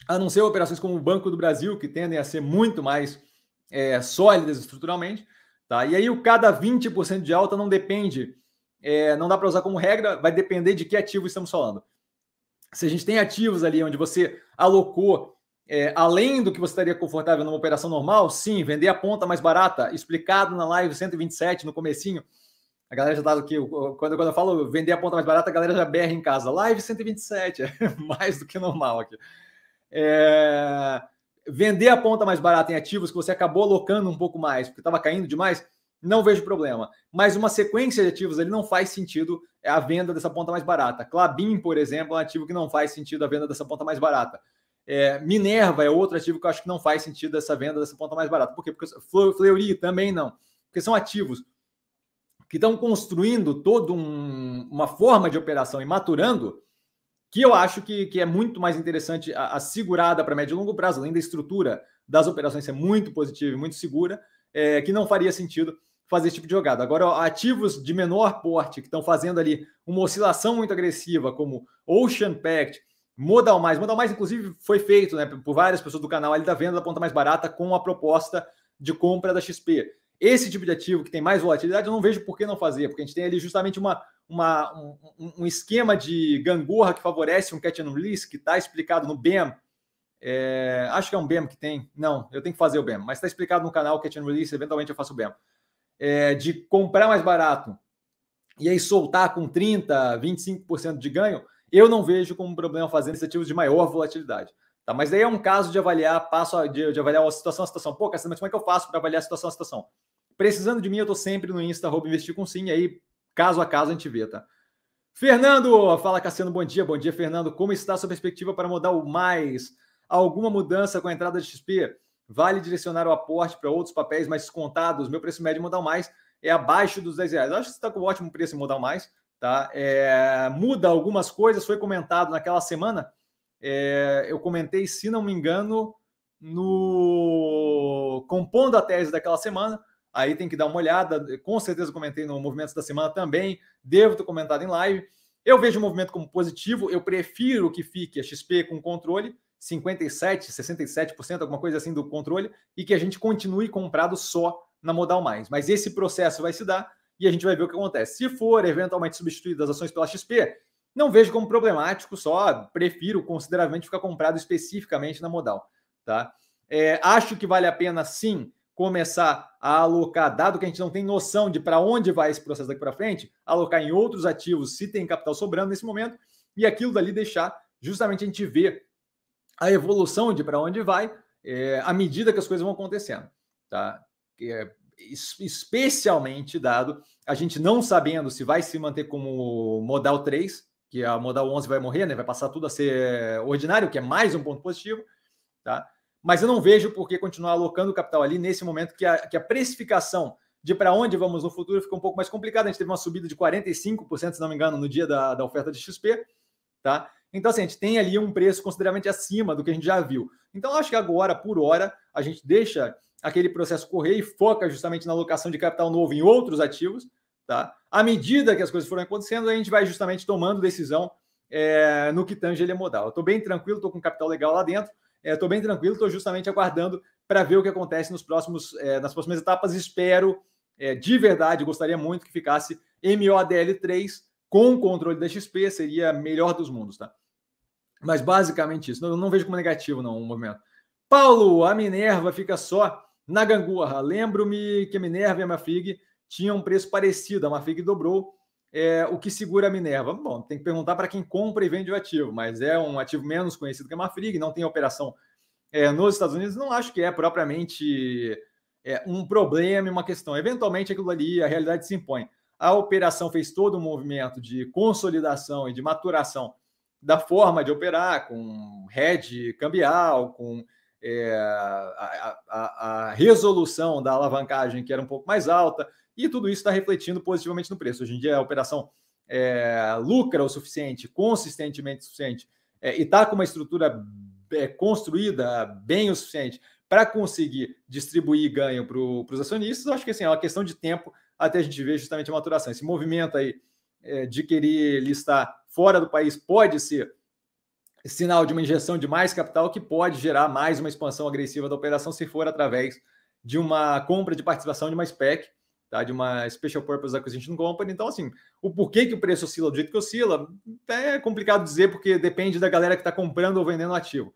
A não ser operações como o Banco do Brasil, que tendem a ser muito mais é, sólidas estruturalmente. Tá? E aí, o cada 20% de alta não depende, é, não dá para usar como regra, vai depender de que ativo estamos falando. Se a gente tem ativos ali onde você alocou é, além do que você estaria confortável numa operação normal, sim, vender a ponta mais barata, explicado na live 127, no comecinho. A galera já tá aqui, quando, quando eu falo vender a ponta mais barata, a galera já berra em casa. Live 127, (laughs) é mais do que normal aqui. É, vender a ponta mais barata em ativos que você acabou alocando um pouco mais, porque estava caindo demais, não vejo problema. Mas uma sequência de ativos ele não faz sentido a venda dessa ponta mais barata. Clabin, por exemplo, é um ativo que não faz sentido a venda dessa ponta mais barata. É, Minerva é outro ativo que eu acho que não faz sentido essa venda dessa ponta mais barata. Por quê? Porque Fleury também não. Porque são ativos que estão construindo toda um, uma forma de operação e maturando que eu acho que, que é muito mais interessante a, a segurada para médio e longo prazo, além da estrutura das operações ser muito positiva e muito segura, é, que não faria sentido fazer esse tipo de jogada. Agora, ativos de menor porte que estão fazendo ali uma oscilação muito agressiva, como Ocean Pact, Modal Mais. Modal Mais, inclusive, foi feito né, por várias pessoas do canal ali da venda da ponta mais barata com a proposta de compra da XP. Esse tipo de ativo que tem mais volatilidade, eu não vejo por que não fazer, porque a gente tem ali justamente uma, uma, um, um esquema de gangorra que favorece um catch and release, que está explicado no BEM. É, acho que é um BEM que tem. Não, eu tenho que fazer o BEM, mas está explicado no canal catch and release, eventualmente eu faço o BEM. É, de comprar mais barato e aí soltar com 30%, 25% de ganho, eu não vejo como problema fazer iniciativas de maior volatilidade. Tá? Mas daí é um caso de avaliar, passo de, de avaliar a situação a situação. Pô, mas como é que eu faço para avaliar a situação a situação? Precisando de mim, eu estou sempre no Insta, arroba investir com sim, aí, caso a caso, a gente vê, tá? Fernando, fala Cassiano, bom dia, bom dia, Fernando. Como está a sua perspectiva para mudar o mais? Alguma mudança com a entrada de XP? Vale direcionar o aporte para outros papéis mais descontados? Meu preço médio mudar mais é abaixo dos 10 reais. Eu acho que você está com um ótimo preço em mudar mais. Tá? É, muda algumas coisas, foi comentado naquela semana. É, eu comentei, se não me engano, no compondo a tese daquela semana. Aí tem que dar uma olhada. Com certeza comentei no Movimentos da Semana também. Devo ter comentado em live. Eu vejo o movimento como positivo. Eu prefiro que fique a XP com controle, 57, 67%, alguma coisa assim do controle, e que a gente continue comprado só na modal mais. Mas esse processo vai se dar e a gente vai ver o que acontece. Se for eventualmente substituído as ações pela XP, não vejo como problemático, só prefiro consideravelmente ficar comprado especificamente na modal. Tá? É, acho que vale a pena sim começar a alocar, dado que a gente não tem noção de para onde vai esse processo daqui para frente, alocar em outros ativos se tem capital sobrando nesse momento, e aquilo dali deixar justamente a gente ver a evolução de para onde vai é, à medida que as coisas vão acontecendo. Tá? É, especialmente dado a gente não sabendo se vai se manter como modal 3, que a modal 11 vai morrer, né? vai passar tudo a ser ordinário, que é mais um ponto positivo, tá? Mas eu não vejo por que continuar alocando capital ali nesse momento que a, que a precificação de para onde vamos no futuro fica um pouco mais complicada. A gente teve uma subida de 45%, se não me engano, no dia da, da oferta de XP, tá? Então, assim, a gente tem ali um preço consideravelmente acima do que a gente já viu. Então, acho que agora, por hora, a gente deixa aquele processo correr e foca justamente na alocação de capital novo em outros ativos, tá? À medida que as coisas forem acontecendo, a gente vai justamente tomando decisão é, no que tange ele é modal. Estou bem tranquilo, estou com capital legal lá dentro. Estou é, bem tranquilo, estou justamente aguardando para ver o que acontece nos próximos, é, nas próximas etapas. Espero, é, de verdade, gostaria muito que ficasse MODL3 com controle da XP, seria melhor dos mundos, tá? Mas basicamente isso. Não, não vejo como negativo, não, o movimento. Paulo, a Minerva fica só na gangorra. Lembro-me que a Minerva e a Mafig tinham um preço parecido. A Mafig dobrou. É, o que segura a Minerva? Bom, tem que perguntar para quem compra e vende o ativo, mas é um ativo menos conhecido que a Mafrig, não tem operação é, nos Estados Unidos. Não acho que é propriamente é, um problema uma questão. Eventualmente, aquilo ali, a realidade se impõe. A operação fez todo um movimento de consolidação e de maturação da forma de operar, com hedge cambial, com é, a, a, a, resolução da alavancagem que era um pouco mais alta, e tudo isso está refletindo positivamente no preço. Hoje em dia a operação é, lucra o suficiente, consistentemente o suficiente, é, e está com uma estrutura é, construída bem o suficiente para conseguir distribuir ganho para os acionistas, acho que assim, é uma questão de tempo até a gente ver justamente a maturação. Esse movimento aí é, de querer listar fora do país pode ser sinal de uma injeção de mais capital que pode gerar mais uma expansão agressiva da operação se for através de uma compra de participação de uma SPEC, tá? de uma Special Purpose Acquisition Company. Então, assim, o porquê que o preço oscila do jeito que oscila é complicado dizer, porque depende da galera que está comprando ou vendendo ativo.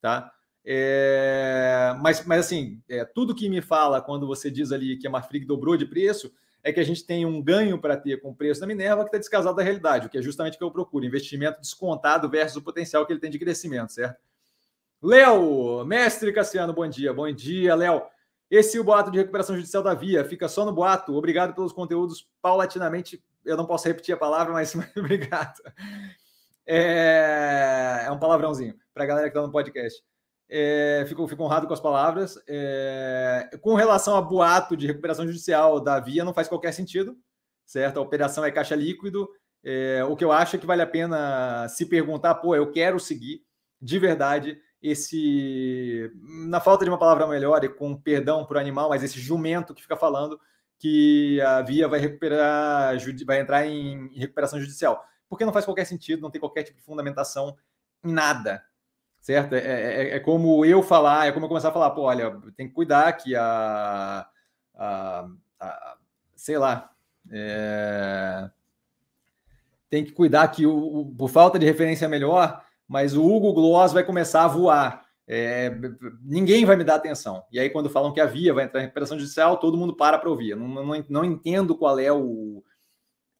Tá? É... Mas, mas, assim, é, tudo que me fala quando você diz ali que a Marfrig dobrou de preço é que a gente tem um ganho para ter com o preço da Minerva que está descasado da realidade, o que é justamente o que eu procuro, investimento descontado versus o potencial que ele tem de crescimento, certo? Léo, mestre Cassiano, bom dia. Bom dia, Léo. Esse é o boato de recuperação judicial da Via. Fica só no boato. Obrigado pelos conteúdos paulatinamente. Eu não posso repetir a palavra, mas (laughs) obrigado. É, é um palavrãozinho para a galera que está no podcast. É, fico, fico honrado com as palavras. É, com relação a boato de recuperação judicial da Via, não faz qualquer sentido, certo? A operação é caixa líquido. É, o que eu acho é que vale a pena se perguntar, pô, eu quero seguir de verdade esse, na falta de uma palavra melhor e com perdão para o animal, mas esse jumento que fica falando que a Via vai recuperar, vai entrar em recuperação judicial. Porque não faz qualquer sentido, não tem qualquer tipo de fundamentação nada, certo? É, é, é, como eu falar, é como eu começar a falar, pô, olha, tem que cuidar que a, a, a sei lá, é, tem que cuidar que o, o, por falta de referência melhor, mas o Hugo Gloss vai começar a voar. É, ninguém vai me dar atenção. E aí, quando falam que a Via vai entrar em recuperação judicial, todo mundo para para ouvir. Não, não, não entendo qual é o,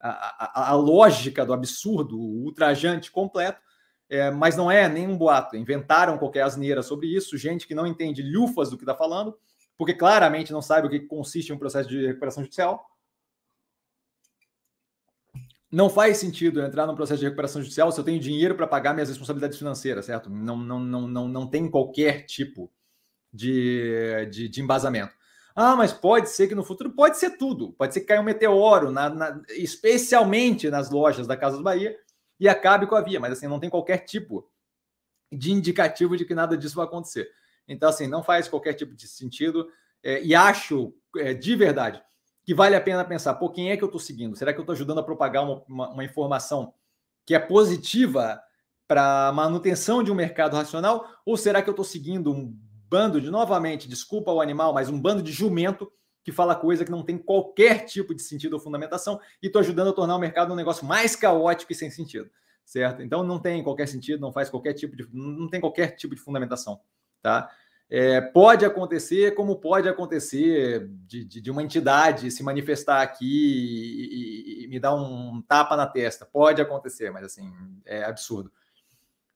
a, a, a, lógica do absurdo, o ultrajante completo, é, mas não é nenhum boato. Inventaram qualquer asneira sobre isso, gente que não entende lufas do que está falando, porque claramente não sabe o que consiste um processo de recuperação judicial. Não faz sentido entrar num processo de recuperação judicial se eu tenho dinheiro para pagar minhas responsabilidades financeiras, certo? Não, não, não, não, não tem qualquer tipo de, de, de embasamento. Ah, mas pode ser que no futuro pode ser tudo. Pode ser que caia um meteoro, na, na, especialmente nas lojas da Casa do Bahia, e acabe com a via, mas assim, não tem qualquer tipo de indicativo de que nada disso vai acontecer. Então, assim, não faz qualquer tipo de sentido. É, e acho, é, de verdade, que vale a pena pensar, pô, quem é que eu estou seguindo? Será que eu estou ajudando a propagar uma, uma, uma informação que é positiva para manutenção de um mercado racional? Ou será que eu estou seguindo um bando de, novamente, desculpa o animal, mas um bando de jumento que fala coisa que não tem qualquer tipo de sentido ou fundamentação e estou ajudando a tornar o mercado um negócio mais caótico e sem sentido, certo? Então não tem qualquer sentido, não faz qualquer tipo de, não tem qualquer tipo de fundamentação, tá? É, pode acontecer, como pode acontecer de, de, de uma entidade se manifestar aqui e, e, e, me dar um tapa na testa. Pode acontecer, mas assim, é absurdo.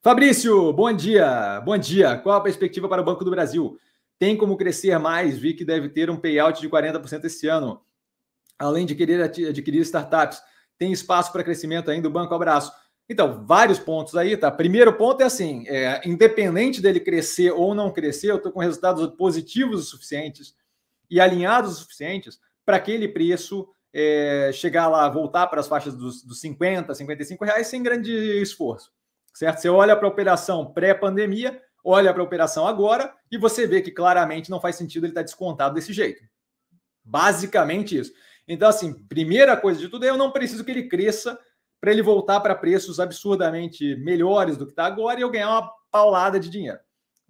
Fabrício, bom dia. Bom dia. Qual a perspectiva para o Banco do Brasil? Tem como crescer mais? Vi que deve ter um payout de 40% esse ano. Além de querer adquirir startups, tem espaço para crescimento ainda? O banco abraço. Então, vários pontos aí, tá? Primeiro ponto é assim: é, independente dele crescer ou não crescer, eu estou com resultados positivos o suficientes e alinhados o suficientes para aquele preço é, chegar lá, voltar para as faixas dos, dos 50, 55 reais sem grande esforço. Certo? Você olha para a operação pré-pandemia, olha para a operação agora e você vê que claramente não faz sentido ele estar tá descontado desse jeito. Basicamente isso. Então, assim, primeira coisa de tudo é eu não preciso que ele cresça para ele voltar para preços absurdamente melhores do que está agora e eu ganhar uma paulada de dinheiro.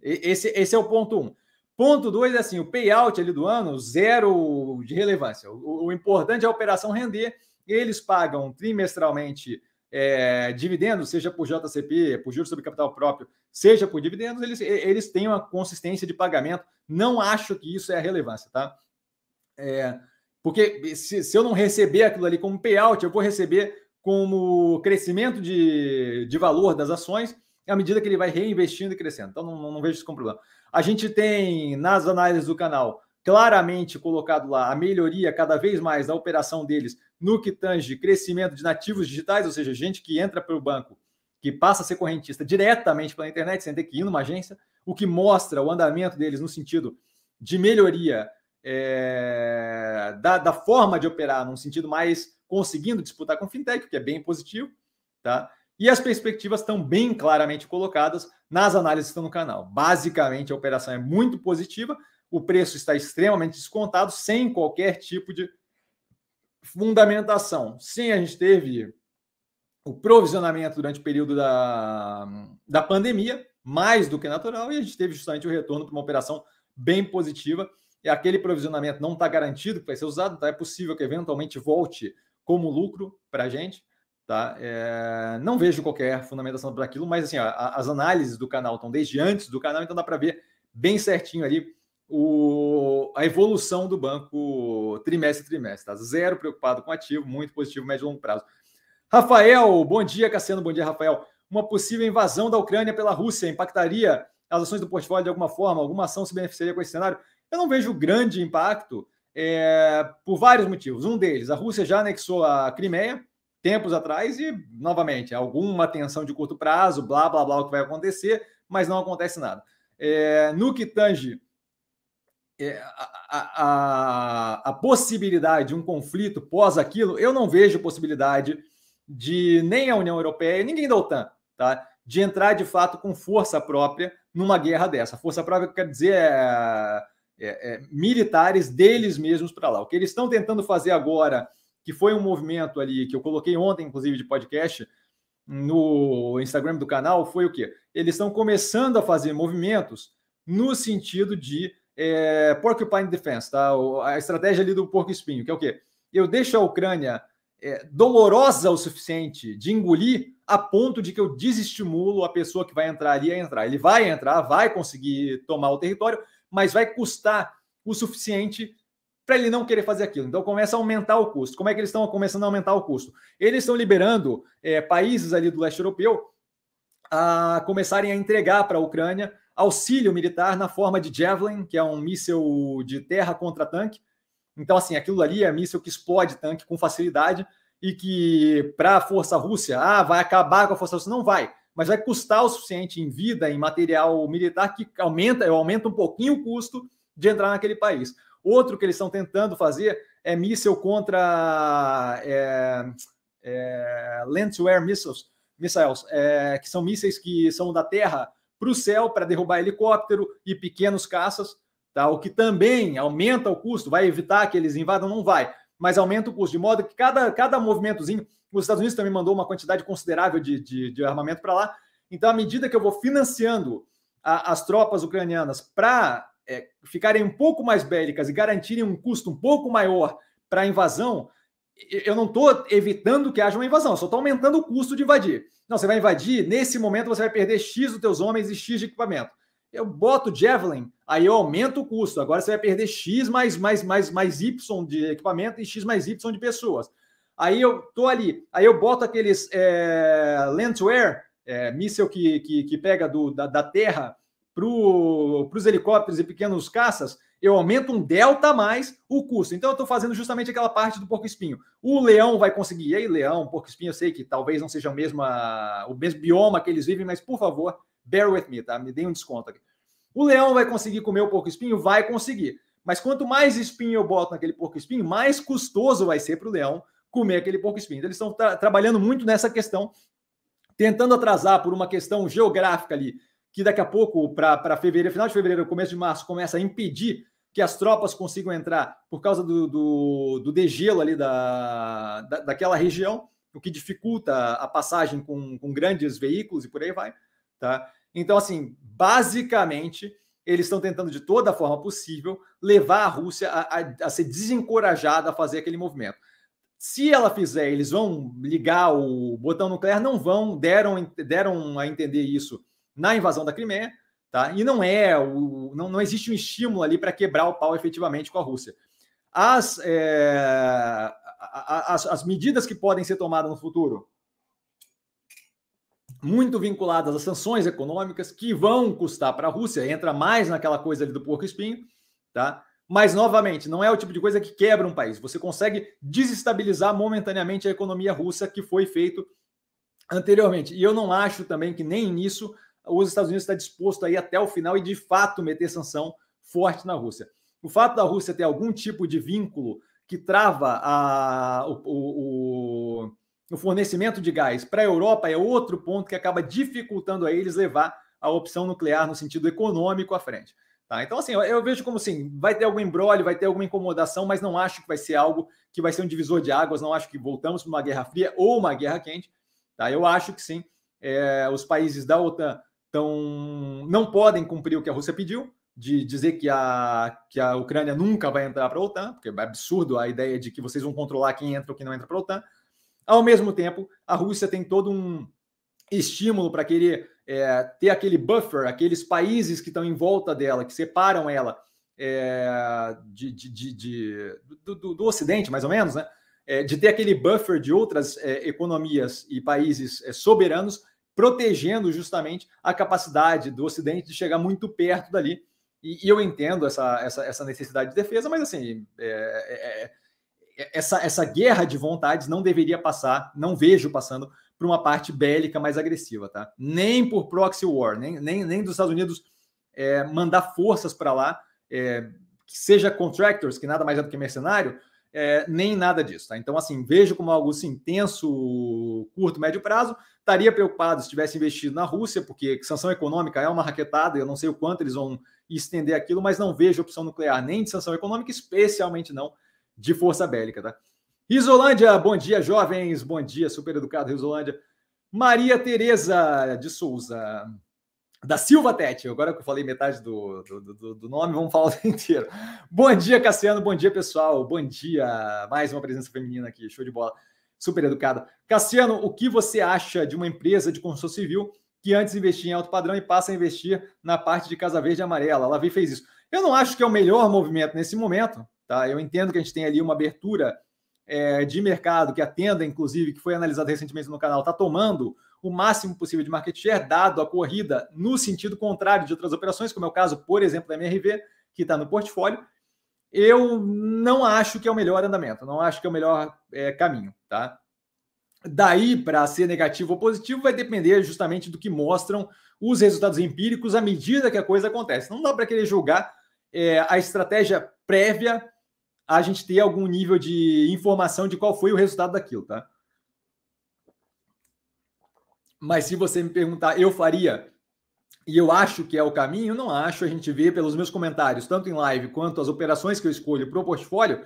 Esse, esse é o ponto um. Ponto dois é assim: o payout ali do ano, zero de relevância. O, o importante é a operação render. Eles pagam trimestralmente é, dividendos, seja por JCP, por juros sobre capital próprio, seja por dividendos, eles, eles têm uma consistência de pagamento. Não acho que isso é a relevância, tá? É, porque se, se, eu não receber aquilo ali como payout, eu vou receber como crescimento de, de valor das ações à medida que ele vai reinvestindo e crescendo. Então, não, não, não vejo isso como problema. A gente tem, nas análises do canal, claramente colocado lá a melhoria cada vez mais da operação deles no que tange crescimento de nativos digitais, ou seja, gente que entra pelo banco, que passa a ser correntista diretamente pela internet, sem ter que ir numa agência, o que mostra o andamento deles no sentido de melhoria é, da, da, forma de operar, num sentido mais conseguindo disputar com fintech, o que é bem positivo, tá? E as perspectivas estão bem claramente colocadas nas análises que estão no canal. Basicamente, a operação é muito positiva, o preço está extremamente descontado, sem qualquer tipo de fundamentação. Sim, a gente teve o provisionamento durante o período da, da pandemia, mais do que natural, e a gente teve justamente o retorno para uma operação bem positiva. E aquele provisionamento não está garantido que vai ser usado, tá? é possível que eventualmente volte como lucro para a gente. Tá? É, não vejo qualquer fundamentação para aquilo, mas assim, ó, as análises do canal estão desde antes do canal, então dá para ver bem certinho ali o, a evolução do banco trimestre a trimestre. Tá? Zero preocupado com ativo, muito positivo, médio e longo prazo. Rafael, bom dia, Cassiano, bom dia, Rafael. Uma possível invasão da Ucrânia pela Rússia impactaria as ações do portfólio de alguma forma? Alguma ação se beneficiaria com esse cenário? Eu não vejo grande impacto é, por vários motivos. Um deles, a Rússia já anexou a Crimeia tempos atrás e, novamente, alguma tensão de curto prazo, blá, blá, blá, o que vai acontecer, mas não acontece nada. É, no que tange a, a, a, possibilidade de um conflito pós aquilo, eu não vejo possibilidade de nem a União Europeia, ninguém da OTAN, tá? de entrar de fato com força própria numa guerra dessa. Força própria quer dizer é, é, é, militares deles mesmos para lá. O que eles estão tentando fazer agora, que foi um movimento ali que eu coloquei ontem, inclusive, de podcast no Instagram do canal, foi o quê? Eles estão começando a fazer movimentos no sentido de é, Porcupine Defense, tá? A estratégia ali do porco espinho, que é o quê? Eu deixo a Ucrânia é, dolorosa o suficiente de engolir a ponto de que eu desestimulo a pessoa que vai entrar ali a entrar. Ele vai entrar, vai conseguir tomar o território, mas vai custar o suficiente para ele não querer fazer aquilo. Então começa a aumentar o custo. Como é que eles estão começando a aumentar o custo? Eles estão liberando é, países ali do leste europeu a começarem a entregar para a Ucrânia auxílio militar na forma de Javelin, que é um míssil de terra contra tanque. Então, assim, aquilo ali é míssil que explode tanque com facilidade e que, para a força russa, ah, vai acabar com a força russa. Não vai, mas vai custar o suficiente em vida, em material militar, que aumenta, aumenta um pouquinho o custo de entrar naquele país. Outro que eles estão tentando fazer é míssil contra é, é, land-to-air missiles, missiles é, que são mísseis que são da terra para o céu para derrubar helicóptero e pequenos caças, tá? o que também aumenta o custo, vai evitar que eles invadam? Não vai, mas aumenta o custo, de modo que cada, cada movimentozinho, os Estados Unidos também mandou uma quantidade considerável de, de, de armamento para lá, então à medida que eu vou financiando a, as tropas ucranianas para é, ficarem um pouco mais bélicas e garantirem um custo um pouco maior para a invasão, eu não estou evitando que haja uma invasão, só estou aumentando o custo de invadir. Não, você vai invadir, nesse momento você vai perder X dos teus homens e X de equipamento. Eu boto Javelin, aí eu aumento o custo. Agora você vai perder X mais, mais, mais, mais Y de equipamento e X mais Y de pessoas. Aí eu tô ali, aí eu boto aqueles é, land to air, é, míssel que, que, que pega do, da, da terra para os helicópteros e pequenos caças, eu aumento um delta mais o custo. Então eu estou fazendo justamente aquela parte do porco espinho. O leão vai conseguir. E aí, leão, porco espinho, eu sei que talvez não seja o mesmo, o mesmo bioma que eles vivem, mas por favor, bear with me, tá? Me dê um desconto aqui. O leão vai conseguir comer o porco espinho? Vai conseguir. Mas quanto mais espinho eu boto naquele porco espinho, mais custoso vai ser para o leão comer aquele porco espinho. Então, eles estão tra trabalhando muito nessa questão, tentando atrasar por uma questão geográfica ali, que daqui a pouco, para fevereiro, final de fevereiro, começo de março, começa a impedir que as tropas consigam entrar por causa do, do, do degelo ali da, da, daquela região, o que dificulta a passagem com, com grandes veículos e por aí vai. Tá? Então, assim, basicamente, eles estão tentando de toda forma possível levar a Rússia a, a, a ser desencorajada a fazer aquele movimento. Se ela fizer, eles vão ligar o botão nuclear, não vão, deram, deram a entender isso na invasão da Crimeia, tá? E não é o, não, não existe um estímulo ali para quebrar o pau efetivamente com a Rússia. As, é, as, as medidas que podem ser tomadas no futuro, muito vinculadas às sanções econômicas que vão custar para a Rússia, entra mais naquela coisa ali do porco espinho, tá? Mas novamente, não é o tipo de coisa que quebra um país. Você consegue desestabilizar momentaneamente a economia russa que foi feito anteriormente. E eu não acho também que nem nisso os Estados Unidos está disposto a ir até o final e de fato meter sanção forte na Rússia. O fato da Rússia ter algum tipo de vínculo que trava a, o, o, o fornecimento de gás para a Europa é outro ponto que acaba dificultando a eles levar a opção nuclear no sentido econômico à frente. Tá? Então, assim, eu, eu vejo como assim, vai ter algum embrólio, vai ter alguma incomodação, mas não acho que vai ser algo que vai ser um divisor de águas, não acho que voltamos para uma guerra fria ou uma guerra quente. Tá? Eu acho que sim, é, os países da OTAN tão, não podem cumprir o que a Rússia pediu, de dizer que a, que a Ucrânia nunca vai entrar para a OTAN, porque é absurdo a ideia de que vocês vão controlar quem entra ou quem não entra para a OTAN. Ao mesmo tempo, a Rússia tem todo um estímulo para querer é, ter aquele buffer, aqueles países que estão em volta dela, que separam ela é, de, de, de, de do, do, do, Ocidente, mais ou menos, né? É, de ter aquele buffer de outras é, economias e países é, soberanos, protegendo justamente a capacidade do Ocidente de chegar muito perto dali e, e eu entendo essa, essa, essa, necessidade de defesa, mas assim, é, é, é, essa, essa guerra de vontades não deveria passar, não vejo passando por uma parte bélica mais agressiva, tá? Nem por proxy war, nem, nem, nem dos Estados Unidos é, mandar forças para lá, é, que seja contractors, que nada mais é do que mercenário, é, nem nada disso. Tá? Então, assim, vejo como algo assim, intenso, curto, médio prazo. Estaria preocupado se tivesse investido na Rússia, porque sanção econômica é uma raquetada, eu não sei o quanto eles vão estender aquilo, mas não vejo opção nuclear nem de sanção econômica, especialmente não de força bélica. Tá? Isolândia, bom dia, jovens, bom dia, super educado, Isolândia. Maria Tereza de Souza da Silva Tete. Agora que eu falei metade do, do, do, do, nome, vamos falar (laughs) o inteiro. Bom dia, Cassiano. Bom dia, pessoal. Bom dia. Mais uma presença feminina aqui. Show de bola. Super educada. Cassiano, o que você acha de uma empresa de construção civil que antes investia em alto padrão e passa a investir na parte de Casa Verde e Amarela? A Lavi fez isso. Eu não acho que é o melhor movimento nesse momento. Tá? Eu entendo que a gente tem ali uma abertura é, de mercado que a tenda, inclusive, que foi analisada recentemente no canal, está tomando o máximo possível de market share, dado a corrida no sentido contrário de outras operações, como é o caso, por exemplo, da MRV, que está no portfólio. Eu não acho que é o melhor andamento, não acho que é o melhor é, caminho, tá? Daí para ser negativo ou positivo vai depender justamente do que mostram os resultados empíricos à medida que a coisa acontece. Não dá para querer julgar é, a estratégia prévia a gente ter algum nível de informação de qual foi o resultado daquilo, tá? Mas se você me perguntar, eu faria e eu acho que é o caminho, não acho. A gente vê pelos meus comentários, tanto em live quanto as operações que eu escolho para o portfólio,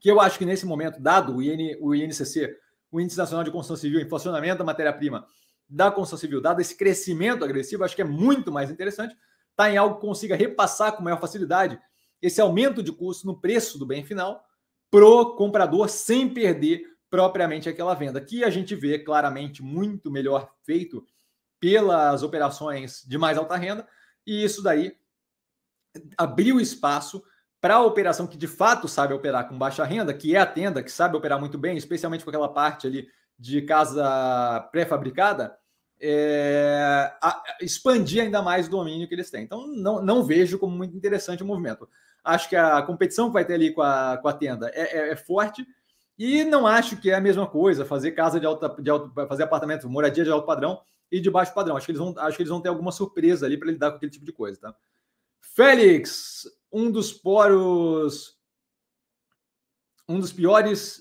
que eu acho que nesse momento, dado o, IN, o INCC, o Índice Nacional de Construção Civil, inflacionamento da matéria-prima da construção civil, dado esse crescimento agressivo, acho que é muito mais interessante estar tá em algo que consiga repassar com maior facilidade esse aumento de custo no preço do bem final pro comprador sem perder propriamente aquela venda, que a gente vê claramente muito melhor feito pelas operações de mais alta renda, e isso daí abriu espaço para a operação que de fato sabe operar com baixa renda, que é a tenda, que sabe operar muito bem, especialmente com aquela parte ali de casa pré-fabricada, é, expandir ainda mais o domínio que eles têm. Então, não, não vejo como muito interessante o movimento. Acho que a competição que vai ter ali com a, com a tenda é, é, é forte, e não acho que é a mesma coisa fazer casa de alta, de alto, fazer apartamento, moradia de alto padrão e de baixo padrão. Acho que eles vão, acho que eles vão ter alguma surpresa ali para lidar com aquele tipo de coisa, tá? Félix, um dos poros, um dos piores,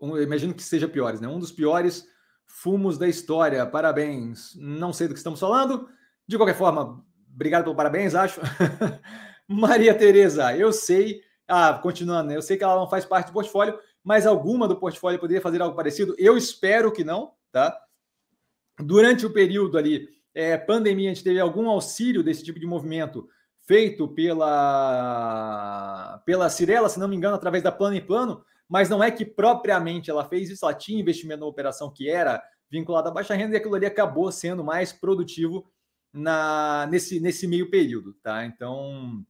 um, imagino que seja piores, né? Um dos piores fumos da história. Parabéns. Não sei do que estamos falando. De qualquer forma, obrigado pelo parabéns, acho. (laughs) Maria Tereza, eu sei. Ah, continuando, né? eu sei que ela não faz parte do portfólio, mas alguma do portfólio poderia fazer algo parecido? Eu espero que não, tá? Durante o período ali é, pandemia, a gente teve algum auxílio desse tipo de movimento feito pela, pela Cirela, se não me engano, através da Plano e Plano, mas não é que propriamente ela fez isso, ela tinha investimento na operação que era vinculada à baixa renda e aquilo ali acabou sendo mais produtivo na, nesse, nesse meio período, tá? Então,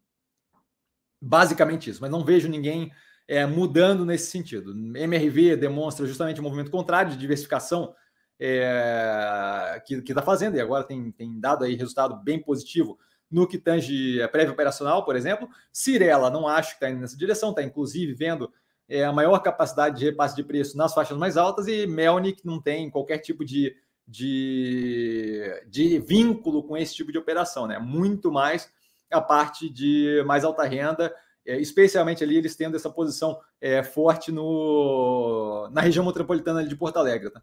basicamente isso, mas não vejo ninguém é, mudando nesse sentido. MRV demonstra justamente o movimento contrário de diversificação é, que está fazendo, e agora tem, tem dado aí resultado bem positivo no que tange a prévia operacional, por exemplo. Cirela, não acho que está indo nessa direção, está inclusive vendo é, a maior capacidade de repasse de preço nas faixas mais altas, e Melnick não tem qualquer tipo de, de, de vínculo com esse tipo de operação, né? Muito mais a parte de mais alta renda, é, especialmente ali eles tendo essa posição é, forte no, na região metropolitana de Porto Alegre. Tá?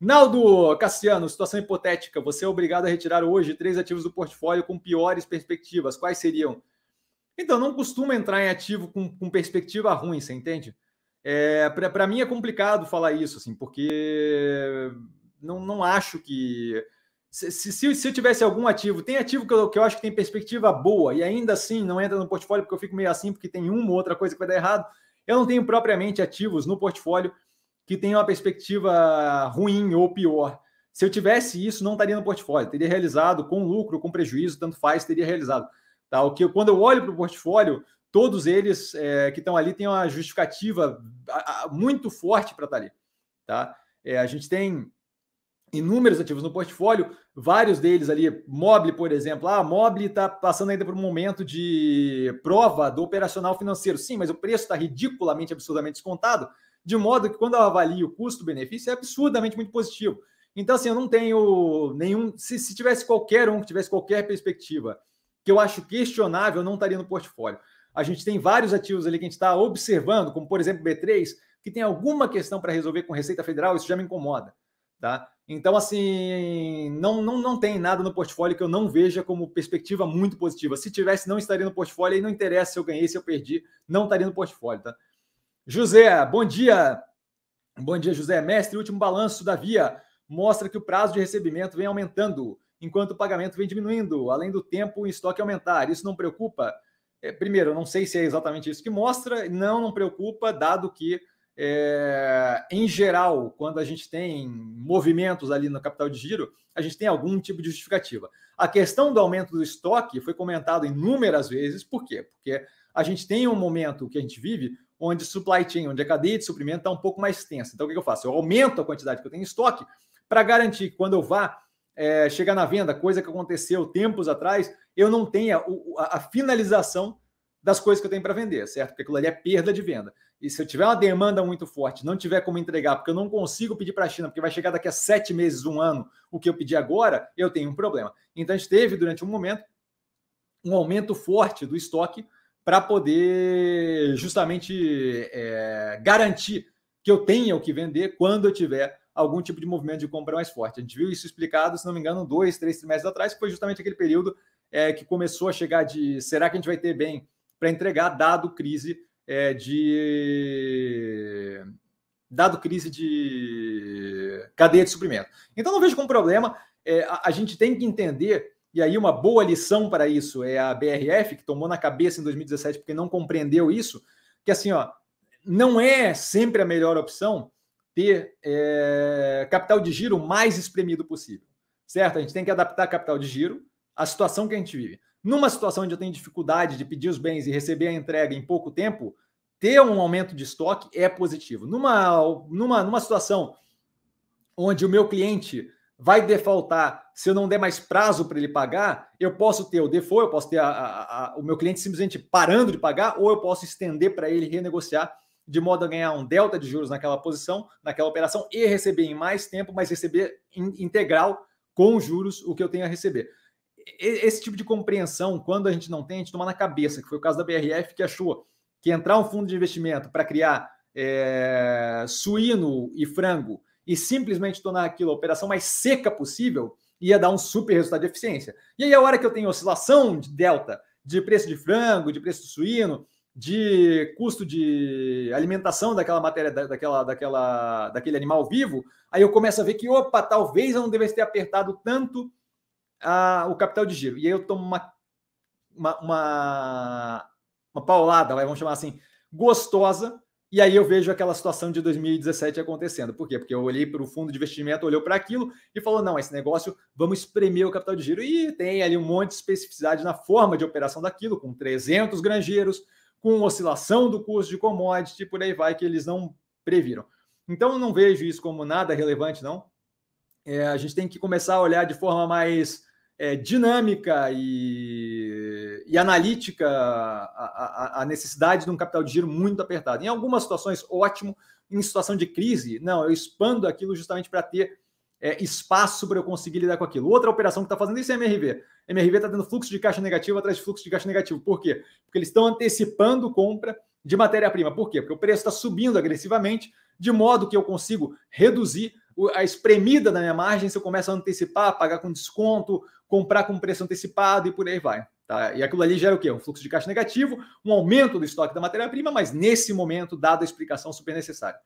Naldo Cassiano, situação hipotética. Você é obrigado a retirar hoje três ativos do portfólio com piores perspectivas. Quais seriam? Então, não costuma entrar em ativo com, com perspectiva ruim, você entende? É, Para mim é complicado falar isso, assim, porque não, não acho que. Se, se, se, eu tivesse algum ativo, tem ativo que eu, que eu acho que tem perspectiva boa e ainda assim não entra no portfólio porque eu fico meio assim, porque tem uma ou outra coisa que vai dar errado. Eu não tenho propriamente ativos no portfólio que tenham uma perspectiva ruim ou pior. Se eu tivesse isso, não estaria no portfólio, teria realizado com lucro, com prejuízo, tanto faz, teria realizado. Tá? O que quando eu olho para o portfólio, todos eles é, que estão ali têm uma justificativa muito forte para estar ali. Tá? É, a gente tem inúmeros ativos no portfólio, vários deles ali, Mobile, por exemplo. Ah, Mobile está passando ainda por um momento de prova do operacional financeiro. Sim, mas o preço está ridiculamente, absurdamente descontado, de modo que quando eu avalio o custo-benefício, é absurdamente muito positivo. Então, assim, eu não tenho nenhum. Se, se tivesse qualquer um que tivesse qualquer perspectiva que eu acho questionável, não estaria no portfólio. A gente tem vários ativos ali que a gente está observando, como por exemplo B3, que tem alguma questão para resolver com Receita Federal, isso já me incomoda. Tá? Então, assim, não, não, não tem nada no portfólio que eu não veja como perspectiva muito positiva. Se tivesse, não estaria no portfólio e não interessa se eu ganhei, se eu perdi, não estaria no portfólio. Tá? José, bom dia. Bom dia, José. Mestre, último balanço da Via mostra que o prazo de recebimento vem aumentando enquanto o pagamento vem diminuindo, além do tempo em estoque aumentar. Isso não preocupa? É, primeiro, eu não sei se é exatamente isso que mostra, não, não preocupa, dado que, é, em geral, quando a gente tem movimentos ali no capital de giro, a gente tem algum tipo de justificativa. A questão do aumento do estoque foi comentado inúmeras vezes, por quê? Porque a gente tem um momento que a gente vive onde supply chain, onde a cadeia de suprimento está um pouco mais tensa. Então, o que eu faço? Eu aumento a quantidade que eu tenho em estoque para garantir que quando eu vá é, chegar na venda, coisa que aconteceu tempos atrás, eu não tenha o, a, a, finalização das coisas que eu tenho para vender, certo? Porque aquilo ali é perda de venda. E se eu tiver uma demanda muito forte, não tiver como entregar, porque eu não consigo pedir para a China, porque vai chegar daqui a sete meses, um ano, o que eu pedi agora, eu tenho um problema. Então a gente teve, durante um momento, um aumento forte do estoque para poder justamente é, garantir que eu tenha o que vender quando eu tiver algum tipo de movimento de compra mais forte. A gente viu isso explicado, se não me engano, dois, três trimestres atrás, que foi justamente aquele período é, que começou a chegar de será que a gente vai ter bem para entregar, dado crise é, de dado crise de cadeia de suprimento. Então não vejo como problema. É, a, a, gente tem que entender, e aí uma boa lição para isso é a BRF, que tomou na cabeça em 2017 porque não compreendeu isso, que assim, ó, não é sempre a melhor opção ter é, capital de giro mais espremido possível, certo? A gente tem que adaptar capital de giro à situação que a gente vive. Numa situação onde eu tenho dificuldade de pedir os bens e receber a entrega em pouco tempo, ter um aumento de estoque é positivo. Numa, numa, numa situação onde o meu cliente vai defaultar se eu não der mais prazo para ele pagar, eu posso ter o default, eu posso ter a, a, a, o meu cliente simplesmente parando de pagar, ou eu posso estender para ele renegociar de modo a ganhar um delta de juros naquela posição, naquela operação, e receber em mais tempo, mas receber integral com juros o que eu tenho a receber. Esse tipo de compreensão, quando a gente não tem, a gente toma na cabeça, que foi o caso da BRF, que achou que entrar um fundo de investimento para criar é, suíno e frango e simplesmente tornar aquilo a operação mais seca possível, ia dar um super resultado de eficiência. E aí, a hora que eu tenho oscilação de delta de preço de frango, de preço de suíno, de custo de alimentação daquela matéria, daquela, daquela, daquele animal vivo, aí eu começo a ver que, opa, talvez eu não devesse ter apertado tanto a, o capital de giro. E aí eu tomo uma, uma, uma, uma paulada, vamos chamar assim, gostosa, e aí eu vejo aquela situação de 2017 acontecendo. Por quê? Porque eu olhei para o fundo de investimento, olhou para aquilo e falou: não, esse negócio, vamos espremer o capital de giro. E tem ali um monte de especificidade na forma de operação daquilo, com 300 granjeiros, com oscilação do custo de commodity, por aí vai, que eles não previram. Então, eu não vejo isso como nada relevante, não. É, a gente tem que começar a olhar de forma mais é, dinâmica e, e analítica a, a, a, necessidade de um capital de giro muito apertado. Em algumas situações, ótimo. Em situação de crise, não, eu expando aquilo justamente para ter é, espaço para eu conseguir lidar com aquilo. Outra operação que está fazendo isso é MRV. MRV está tendo fluxo de caixa negativo atrás de fluxo de caixa negativo. Por quê? Porque eles estão antecipando compra de matéria-prima. Por quê? Porque o preço está subindo agressivamente, de modo que eu consigo reduzir a espremida da minha margem se eu começo a antecipar, pagar com desconto, comprar com preço antecipado e por aí vai. Tá? E aquilo ali gera o quê? Um fluxo de caixa negativo, um aumento do estoque da matéria-prima, mas nesse momento, dada a explicação super necessária.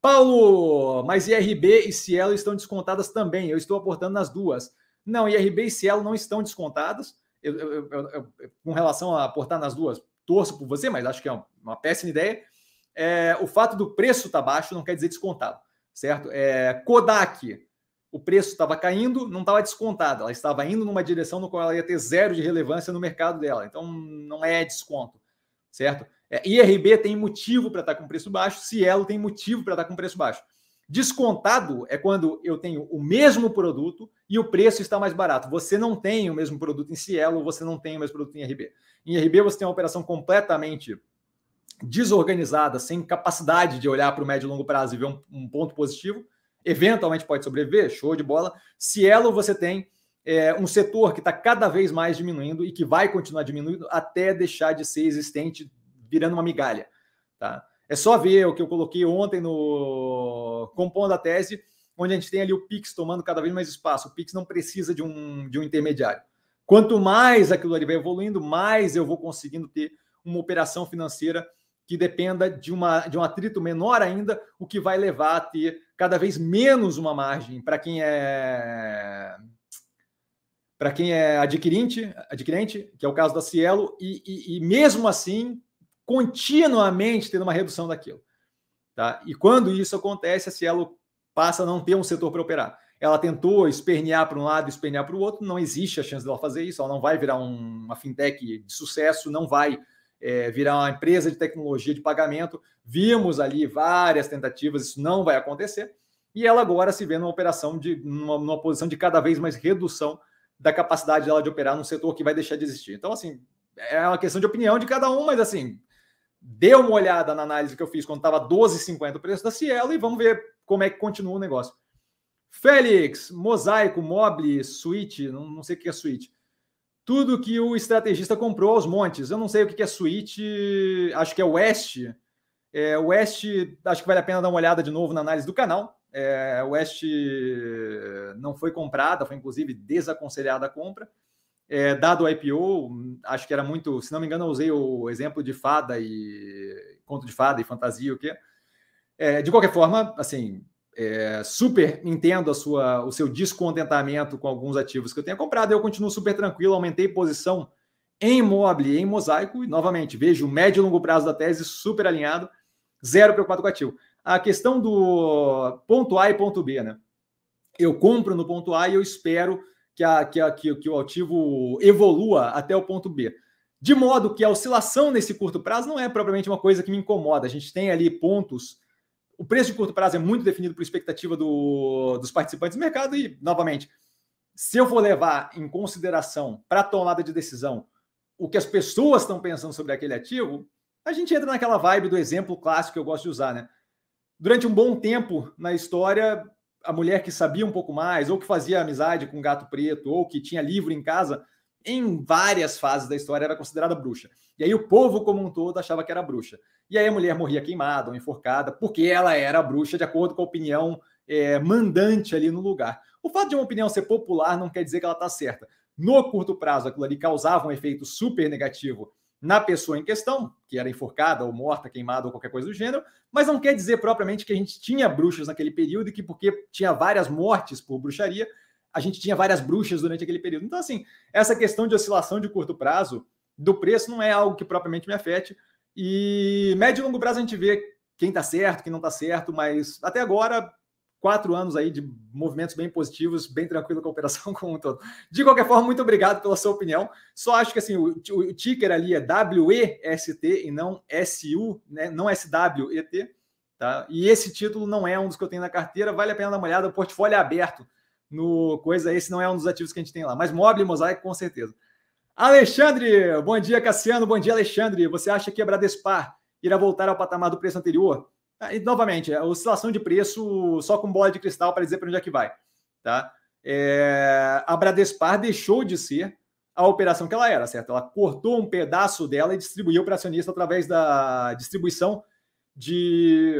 Paulo, mas IRB e Cielo estão descontadas também. Eu estou aportando nas duas. Não, IRB e Cielo não estão descontadas. Eu, eu, eu, com relação a aportar nas duas, torço por você, mas acho que é uma, uma péssima ideia. É, o fato do preço estar tá baixo não quer dizer descontado, certo? É, Kodak, o preço estava caindo, não estava descontado, ela estava indo numa direção no qual ela ia ter zero de relevância no mercado dela, então não é desconto, certo? É, IRB tem motivo para estar com preço baixo, Cielo tem motivo para estar com preço baixo. Descontado é quando eu tenho o mesmo produto e o preço está mais barato. Você não tem o mesmo produto em Cielo, você não tem o mesmo produto em IRB. Em IRB você tem uma operação completamente desorganizada, sem capacidade de olhar para o médio e longo prazo e ver um, um ponto positivo eventualmente pode sobreviver, show de bola. Cielo, você tem é, um setor que está cada vez mais diminuindo e que vai continuar diminuindo até deixar de ser existente, virando uma migalha. Tá? É só ver o que eu coloquei ontem no Compondo a Tese, onde a gente tem ali o Pix tomando cada vez mais espaço. O Pix não precisa de um, de um intermediário. Quanto mais aquilo ali vai evoluindo, mais eu vou conseguindo ter uma operação financeira que dependa de, uma, de um atrito menor ainda, o que vai levar a ter cada vez menos uma margem para quem é para quem é adquirente, adquirente, que é o caso da Cielo, e, e, e, mesmo assim, continuamente tendo uma redução daquilo. Tá? E quando isso acontece, a Cielo passa a não ter um setor para operar. Ela tentou espernear para um lado espernear para o outro, não existe a chance dela fazer isso, ela não vai virar um, uma fintech de sucesso, não vai é, virar uma empresa de tecnologia de pagamento. Vimos ali várias tentativas, isso não vai acontecer. E ela agora se vê numa operação de numa, numa posição de cada vez mais redução da capacidade dela de operar num setor que vai deixar de existir. Então, assim, é uma questão de opinião de cada um, mas assim, dê uma olhada na análise que eu fiz quando estava 12,50 o preço da Cielo e vamos ver como é que continua o negócio. Félix, Mosaico, Mobile, Switch, não, não sei o que é Switch tudo que o estrategista comprou aos montes. Eu não sei o que é Switch, acho que é West. É, West, acho que vale a pena dar uma olhada de novo na análise do canal. É, West não foi comprada, foi inclusive desaconselhada a compra. É, dado o IPO, acho que era muito, se não me engano, eu usei o exemplo de fada e conto de fada e fantasia, o quê? É, de qualquer forma, assim, é, super entendo a sua, o seu descontentamento com alguns ativos que eu tenho comprado. Eu continuo super tranquilo, aumentei posição em mobile, em mosaico, e novamente vejo o médio e longo prazo da tese super alinhado, zero preocupado com ativo. A questão do ponto A e ponto B, né? Eu compro no ponto A e eu espero que, a, que, a, que, que o ativo evolua até o ponto B. De modo que a oscilação nesse curto prazo não é propriamente uma coisa que me incomoda. A gente tem ali pontos o preço de curto prazo é muito definido por expectativa do, dos participantes do mercado e, novamente, se eu for levar em consideração para a tomada de decisão o que as pessoas estão pensando sobre aquele ativo, a gente entra naquela vibe do exemplo clássico que eu gosto de usar, né? Durante um bom tempo na história, a mulher que sabia um pouco mais, ou que fazia amizade com gato preto, ou que tinha livro em casa, em várias fases da história era considerada bruxa. E aí o povo como um todo achava que era bruxa. E aí a mulher morria queimada ou enforcada, porque ela era bruxa, de acordo com a opinião é, mandante ali no lugar. O fato de uma opinião ser popular não quer dizer que ela está certa. No curto prazo, aquilo ali causava um efeito super negativo na pessoa em questão, que era enforcada ou morta, queimada ou qualquer coisa do gênero, mas não quer dizer propriamente que a gente tinha bruxas naquele período e que porque tinha várias mortes por bruxaria, a gente tinha várias bruxas durante aquele período. Então, assim, essa questão de oscilação de curto prazo do preço não é algo que propriamente me afete. E médio e longo prazo a gente vê quem está certo, quem não está certo, mas até agora, quatro anos aí de movimentos bem positivos, bem tranquilo com a operação (laughs) como um todo. De qualquer forma, muito obrigado pela sua opinião. Só acho que assim, o, o ticker ali é WEST e não SU, né? não SWET. Tá? E esse título não é um dos que eu tenho na carteira, vale a pena dar uma olhada, o portfólio é aberto no coisa, esse não é um dos ativos que a gente tem lá, mas Mobile e Mosaic com certeza. Alexandre, bom dia Cassiano, bom dia Alexandre, você acha que a Bradespar irá voltar ao patamar do preço anterior? Ah, e, novamente, a oscilação de preço só com bola de cristal para dizer para onde é que vai. Tá? É, a Bradespar deixou de ser a operação que ela era, certo? Ela cortou um pedaço dela e distribuiu para acionista através da distribuição de,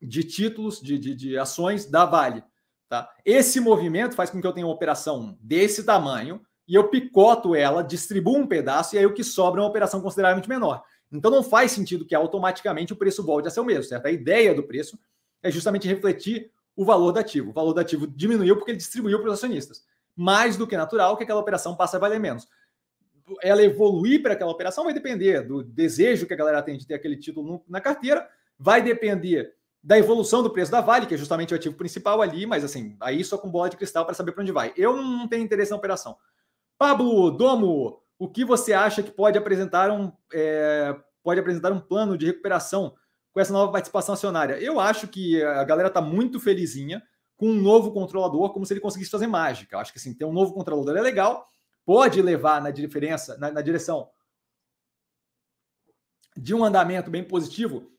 de títulos, de, de, de ações da Vale. Tá? Esse movimento faz com que eu tenha uma operação desse tamanho e eu picoto ela, distribuo um pedaço e aí o que sobra é uma operação consideravelmente menor. Então não faz sentido que automaticamente o preço volte a ser o mesmo, certo? A ideia do preço é justamente refletir o valor do ativo. O valor do ativo diminuiu porque ele distribuiu para os acionistas. Mais do que natural que aquela operação passe a valer menos. Ela evoluir para aquela operação vai depender do desejo que a galera tem de ter aquele título na carteira, vai depender da evolução do preço da Vale, que é justamente o ativo principal ali, mas assim, aí só com bola de cristal para saber para onde vai. Eu não tenho interesse na operação. Pablo Domo, o que você acha que pode apresentar um, é, pode apresentar um plano de recuperação com essa nova participação acionária? Eu acho que a galera está muito felizinha com um novo controlador, como se ele conseguisse fazer mágica. Eu acho que assim, ter um novo controlador é legal, pode levar na diferença, na, na direção de um andamento bem positivo,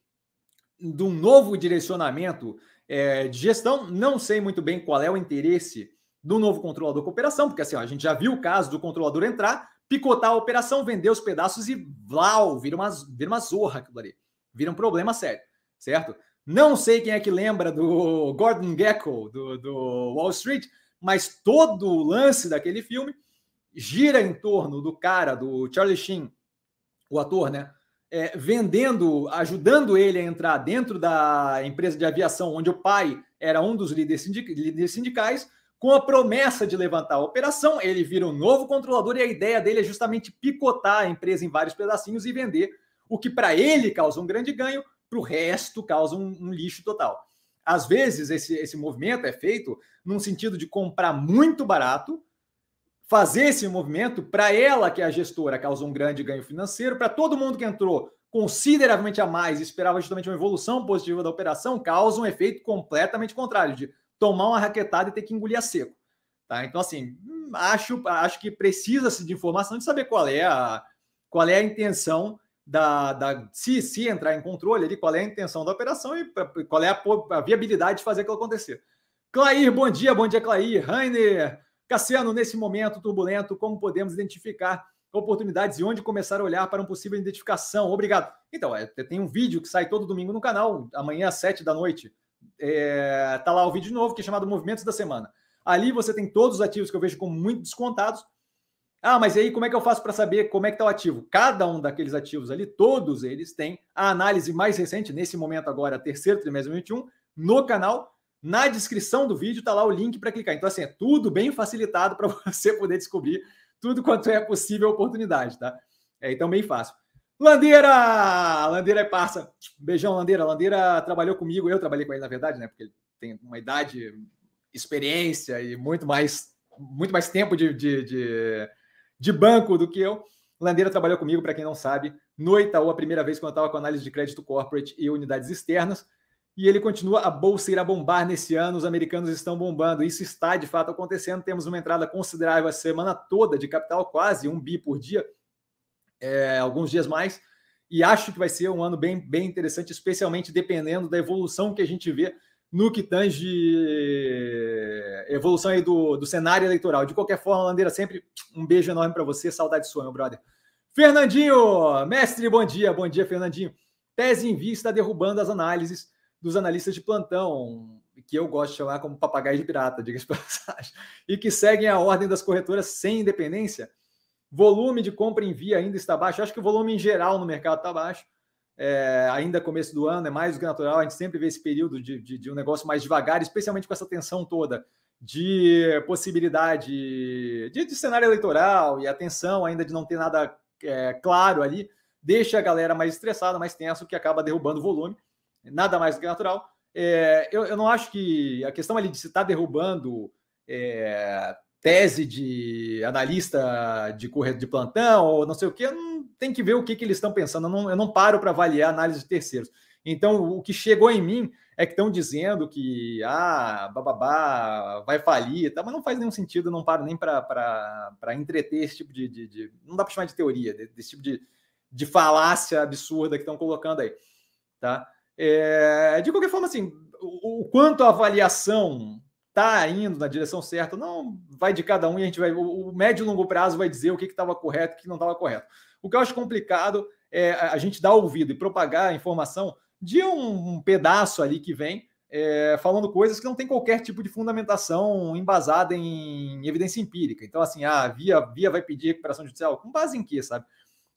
de um novo direcionamento é, de gestão. Não sei muito bem qual é o interesse do novo controlador com operação, porque assim, ó, a gente já viu o caso do controlador entrar, picotar a operação, vender os pedaços e vlau, vira uma, vira uma zorra aquilo ali. Vira um problema sério, certo? Não sei quem é que lembra do Gordon Gekko, do, do Wall Street, mas todo o lance daquele filme gira em torno do cara, do Charlie Sheen, o ator, né? É, vendendo, ajudando ele a entrar dentro da empresa de aviação, onde o pai era um dos líderes, líderes sindicais, com a promessa de levantar a operação, ele vira um novo controlador e a ideia dele é justamente picotar a empresa em vários pedacinhos e vender, o que para ele causa um grande ganho, para o resto causa um, um, lixo total. Às vezes, esse, esse movimento é feito num sentido de comprar muito barato, fazer esse movimento, para ela, que é a gestora, causa um grande ganho financeiro, para todo mundo que entrou consideravelmente a mais e esperava justamente uma evolução positiva da operação, causa um efeito completamente contrário, de tomar uma raquetada e ter que engolir a seco. Tá? Então, assim, hum, acho, acho que precisa-se de informação de saber qual é a, qual é a intenção da, da se, se entrar em controle ali, qual é a intenção da operação e qual é a, a viabilidade de fazer aquilo acontecer. Clair, bom dia, bom dia, Clair. Rainer, Cassiano, nesse momento turbulento, como podemos identificar oportunidades e onde começar a olhar para uma possível identificação? Obrigado. Então, é, tem um vídeo que sai todo domingo no canal, amanhã às sete da noite, é, tá lá o vídeo novo que é chamado Movimentos da Semana. Ali você tem todos os ativos que eu vejo como muito descontados. Ah, mas aí como é que eu faço para saber como é que está o ativo? Cada um daqueles ativos ali, todos eles têm a análise mais recente, nesse momento agora, terceiro trimestre de 2021, no canal. Na descrição do vídeo está lá o link para clicar. Então, assim, é tudo bem facilitado para (laughs) você poder descobrir tudo quanto é possível oportunidade, tá? É, então, bem fácil. Landeira! Landeira é parça. Beijão, Landeira. Landeira trabalhou comigo, eu trabalhei com ele, na verdade, né? Porque ele tem uma idade, experiência e muito mais, muito mais tempo de, de, de, de banco do que eu. Landeira trabalhou comigo, para quem não sabe, no Itaú, a primeira vez quando eu estava com análise de crédito corporate e unidades externas. E ele continua, a bolsa irá bombar nesse ano, os americanos estão bombando. Isso está de fato acontecendo. Temos uma entrada considerável a semana toda de capital, quase um bi por dia é, alguns dias mais. E acho que vai ser um ano bem, bem interessante, especialmente dependendo da evolução que a gente vê no que tange evolução aí do, do cenário eleitoral. De qualquer forma, Landeira, sempre um beijo enorme para você. Saudade sua, meu brother. Fernandinho, mestre, bom dia. Bom dia, Fernandinho. Tese em vista derrubando as análises dos analistas de plantão, que eu gosto de chamar como papagaio de pirata, diga-se (laughs) passagem, e que seguem a ordem das corretoras sem independência. Volume de compra em via ainda está baixo. Eu acho que o volume em geral no mercado está baixo. É, ainda começo do ano, é mais do que natural. A gente sempre vê esse período de, de, de, um negócio mais devagar, especialmente com essa tensão toda de possibilidade de, de cenário eleitoral e atenção ainda de não ter nada é, claro ali, deixa a galera mais estressada, mais tenso, que acaba derrubando o volume. Nada mais do que natural. É, eu, eu, não acho que a questão ali de se estar tá derrubando é, tese de analista de correto de plantão ou não sei o que, tem que ver o que, que eles estão pensando. Eu não, eu não paro para avaliar análise de terceiros. Então, o que chegou em mim é que estão dizendo que ah, bababá, vai falir, tá? mas não faz nenhum sentido, não paro nem para entreter esse tipo de, de, de, Não dá para chamar de teoria, desse tipo de, de falácia absurda que estão colocando aí. Tá? É, de qualquer forma, assim, o, o quanto a avaliação está indo na direção certa, não vai de cada um e a gente vai. O, médio e longo prazo vai dizer o que estava correto e o que não estava correto. O que eu acho complicado é a gente dar ouvido e propagar a informação de um, um pedaço ali que vem é, falando coisas que não tem qualquer tipo de fundamentação embasada em evidência empírica. Então, assim, a ah, via, via vai pedir recuperação judicial, com base em quê, sabe?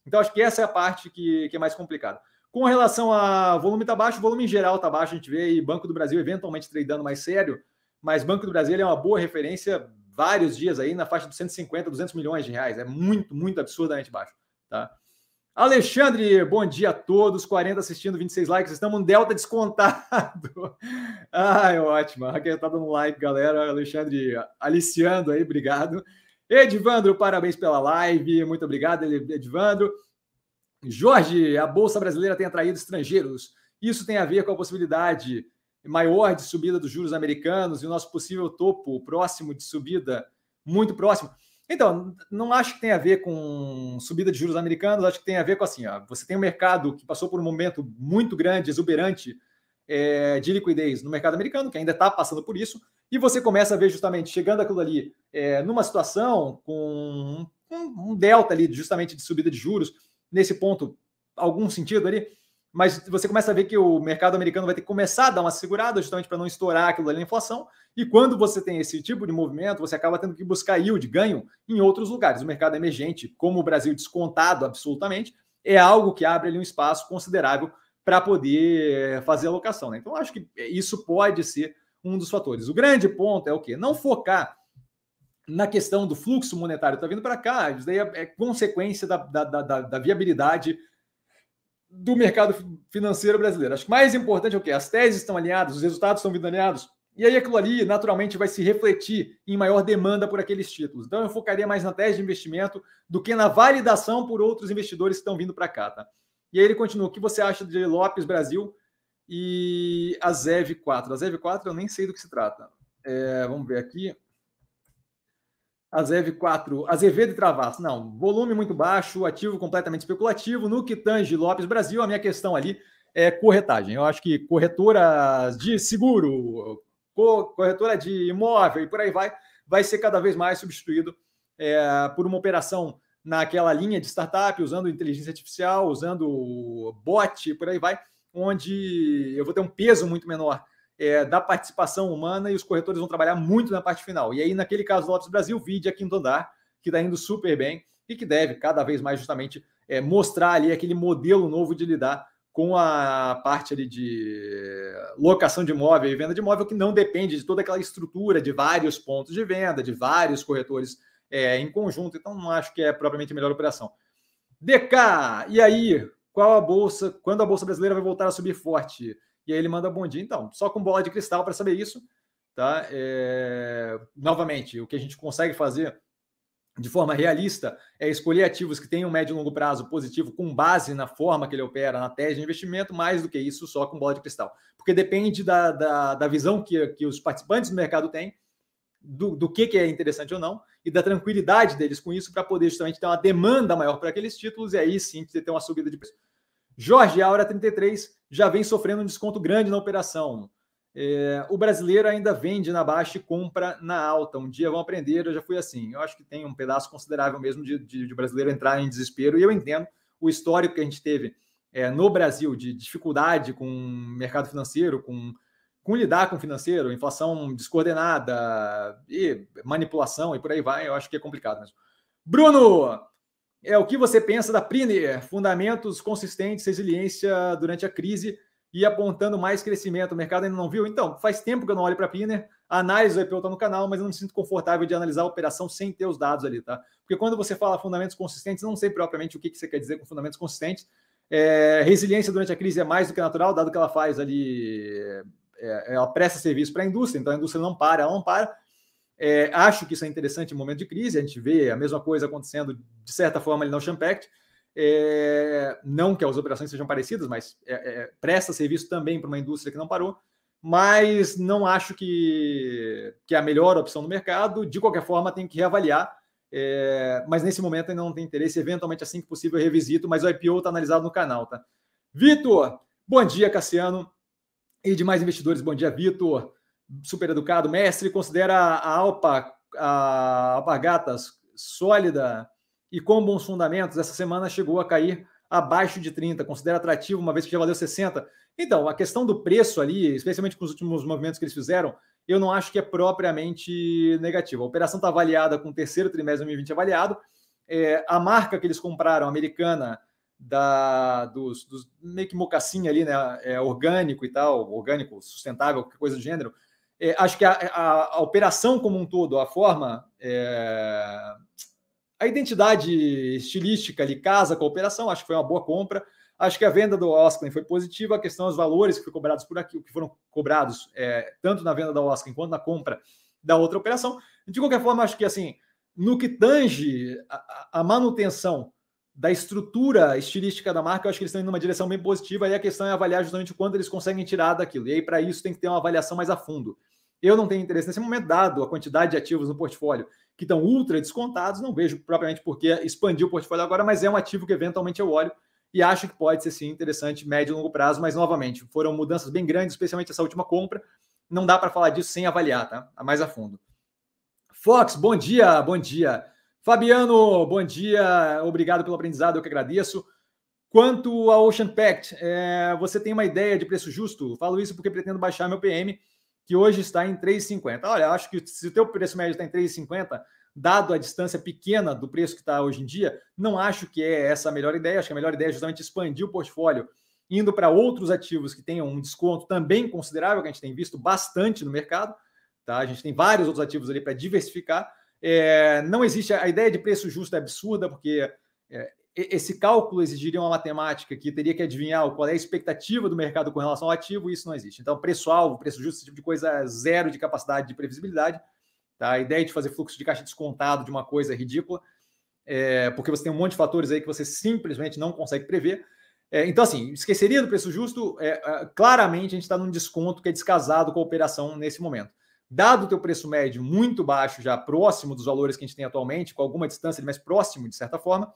Então, acho que essa é a parte que, que é mais complicada. Com relação a volume tá baixo, volume em geral tá baixo, a gente vê aí Banco do Brasil eventualmente tradando mais sério, mas Banco do Brasil é uma boa referência vários dias aí na faixa de 150, 200 milhões de reais. É muito, muito absurdamente baixo, tá? Alexandre, bom dia a todos. 40 assistindo, 26 likes. Estamos no Delta descontado. (laughs) Ai, ótimo. Raquel tá dando like, galera. Alexandre aliciando aí, obrigado. Edvandro, parabéns pela live. Muito obrigado, Edvandro. Jorge, a Bolsa Brasileira tem atraído estrangeiros. Isso tem a ver com a possibilidade maior de subida dos juros americanos e o nosso possível topo próximo de subida, muito próximo. Então, não acho que tem a ver com subida de juros americanos, acho que tem a ver com assim, ó, você tem um mercado que passou por um momento muito grande, exuberante é, de liquidez no mercado americano, que ainda está passando por isso, e você começa a ver justamente chegando aquilo ali é, numa situação com um, um delta ali justamente de subida de juros, nesse ponto, algum sentido ali, mas você começa a ver que o mercado americano vai ter que começar a dar uma segurada justamente para não estourar aquilo ali na inflação. E quando você tem esse tipo de movimento, você acaba tendo que buscar yield, ganho em outros lugares. O mercado emergente, como o Brasil descontado absolutamente, é algo que abre ali um espaço considerável para poder fazer alocação. Né? Então, acho que isso pode ser um dos fatores. O grande ponto é o quê? Não focar na questão do fluxo monetário está vindo para cá, isso daí é, é consequência da, da, da, da viabilidade do mercado financeiro brasileiro. Acho que mais importante é o que? As teses estão alinhadas, os resultados estão vindo alinhados, e aí aquilo ali naturalmente vai se refletir em maior demanda por aqueles títulos. Então eu focaria mais na tese de investimento do que na validação por outros investidores que estão vindo para cá, tá? E aí ele continua: o que você acha de Lopes Brasil e a ZEV 4? A ZEV 4 eu nem sei do que se trata. É, vamos ver aqui. Azev 4, Azevedo e Travasso. Não, volume muito baixo, ativo completamente especulativo. No que tange Lopes Brasil, a minha questão ali é corretagem. Eu acho que corretoras de seguro, corretora de imóvel e por aí vai, vai ser cada vez mais substituído é, por uma operação naquela linha de startup, usando inteligência artificial, usando bot, por aí vai, onde eu vou ter um peso muito menor é, da participação humana e os corretores vão trabalhar muito na parte final. E aí, naquele caso do Lotus Brasil, vide a Quinto Andar, que está indo super bem e que deve cada vez mais justamente é, mostrar ali aquele modelo novo de lidar com a parte ali de locação de imóvel e venda de imóvel que não depende de toda aquela estrutura de vários pontos de venda, de vários corretores é, em conjunto. Então, não acho que é propriamente a melhor operação. DK, e aí? Qual a bolsa? Quando a bolsa brasileira vai voltar a subir forte? E aí ele manda bom dia. Então, só com bola de cristal para saber isso, tá? É... Novamente, o que a gente consegue fazer de forma realista é escolher ativos que tenham médio e longo prazo positivo com base na forma que ele opera, na tese de investimento, mais do que isso só com bola de cristal. Porque depende da, da, da visão que, que os participantes do mercado têm, do, do que, que é interessante ou não, e da tranquilidade deles com isso para poder justamente ter uma demanda maior para aqueles títulos e aí sim ter uma subida de preço. Jorge, a hora 33 já vem sofrendo um desconto grande na operação. É, o brasileiro ainda vende na baixa e compra na alta. Um dia vão aprender, eu já fui assim. Eu acho que tem um pedaço considerável mesmo de, de, de brasileiro entrar em desespero, e eu entendo o histórico que a gente teve é, no Brasil de dificuldade com o mercado financeiro, com, com lidar com o financeiro, inflação descoordenada e manipulação e por aí vai. Eu acho que é complicado mesmo. Bruno, é o que você pensa da Priner, fundamentos consistentes, resiliência durante a crise e apontando mais crescimento. O mercado ainda não viu? Então, faz tempo que eu não olho para a Priner. A análise do IPO está no canal, mas eu não me sinto confortável de analisar a operação sem ter os dados ali, tá? Porque quando você fala fundamentos consistentes, não sei propriamente o que, que você quer dizer com fundamentos consistentes. É, resiliência durante a crise é mais do que natural, dado que ela faz ali, é, ela presta serviço para a indústria, então a indústria não para, ela não para. É, acho que isso é interessante em momento de crise, a gente vê a mesma coisa acontecendo de certa forma ali no Champact. É, não que as operações sejam parecidas, mas é, é, presta serviço também para uma indústria que não parou. Mas não acho que, que é a melhor opção no mercado. De qualquer forma, tem que reavaliar. É, mas nesse momento ainda não tem interesse. Eventualmente, assim que possível, eu revisito. Mas o IPO está analisado no canal, tá? Vitor, bom dia, Cassiano. E demais investidores, bom dia, Vitor super educado, mestre, considera a Alpa, a Alpargatas sólida e com bons fundamentos. Essa semana chegou a cair abaixo de 30, considera atrativo, uma vez que já valeu 60. Então, a questão do preço ali, especialmente com os últimos movimentos que eles fizeram, eu não acho que é propriamente negativo. A operação está avaliada com o terceiro trimestre de 2020 avaliado. É, a marca que eles compraram, americana, da, dos, dos meio que mocassim ali, né? É, orgânico e tal, orgânico, sustentável, coisa do gênero, é, acho que a, a, a, operação como um todo, a forma, é, a identidade estilística ali casa com a operação, acho que foi uma boa compra. Acho que a venda do Oscar foi positiva. A questão dos valores que foram cobrados por aqui, que foram cobrados é, tanto na venda da Oscar quanto na compra da outra operação. De qualquer forma, acho que assim, no que tange a, a manutenção da estrutura estilística da marca, eu acho que eles estão indo numa direção bem positiva. E a questão é avaliar justamente o quanto eles conseguem tirar daquilo. E aí, para isso, tem que ter uma avaliação mais a fundo. Eu não tenho interesse nesse momento, dado a quantidade de ativos no portfólio que estão ultra descontados, não vejo propriamente por que expandir o portfólio agora, mas é um ativo que eventualmente eu olho e acho que pode ser sim interessante médio e longo prazo, mas novamente, foram mudanças bem grandes, especialmente essa última compra. Não dá para falar disso sem avaliar, tá? Mais a fundo. Fox, bom dia, bom dia. Fabiano, bom dia, obrigado pelo aprendizado, eu que agradeço. Quanto ao Ocean Pact, é, você tem uma ideia de preço justo? Falo isso porque pretendo baixar meu PM que hoje está em 3,50. Olha, acho que se o teu preço médio está em 3,50, dado a distância pequena do preço que está hoje em dia, não acho que é essa a melhor ideia. Acho que a melhor ideia é justamente expandir o portfólio, indo para outros ativos que tenham um desconto também considerável, que a gente tem visto bastante no mercado. Tá? A gente tem vários outros ativos ali para diversificar. É, não existe a ideia de preço justo é absurda, porque é, esse cálculo exigiria uma matemática que teria que adivinhar qual é a expectativa do mercado com relação ao ativo, e isso não existe. Então, preço-alvo, preço justo, esse tipo de coisa, é zero de capacidade de previsibilidade. Tá? A ideia de fazer fluxo de caixa descontado de uma coisa é ridícula, é, porque você tem um monte de fatores aí que você simplesmente não consegue prever. É, então, assim, esqueceria do preço justo, é, é claramente a gente está num desconto que é descasado com a operação nesse momento. Dado o teu preço médio muito baixo, já próximo dos valores que a gente tem atualmente, com alguma distância mais próximo, de certa forma,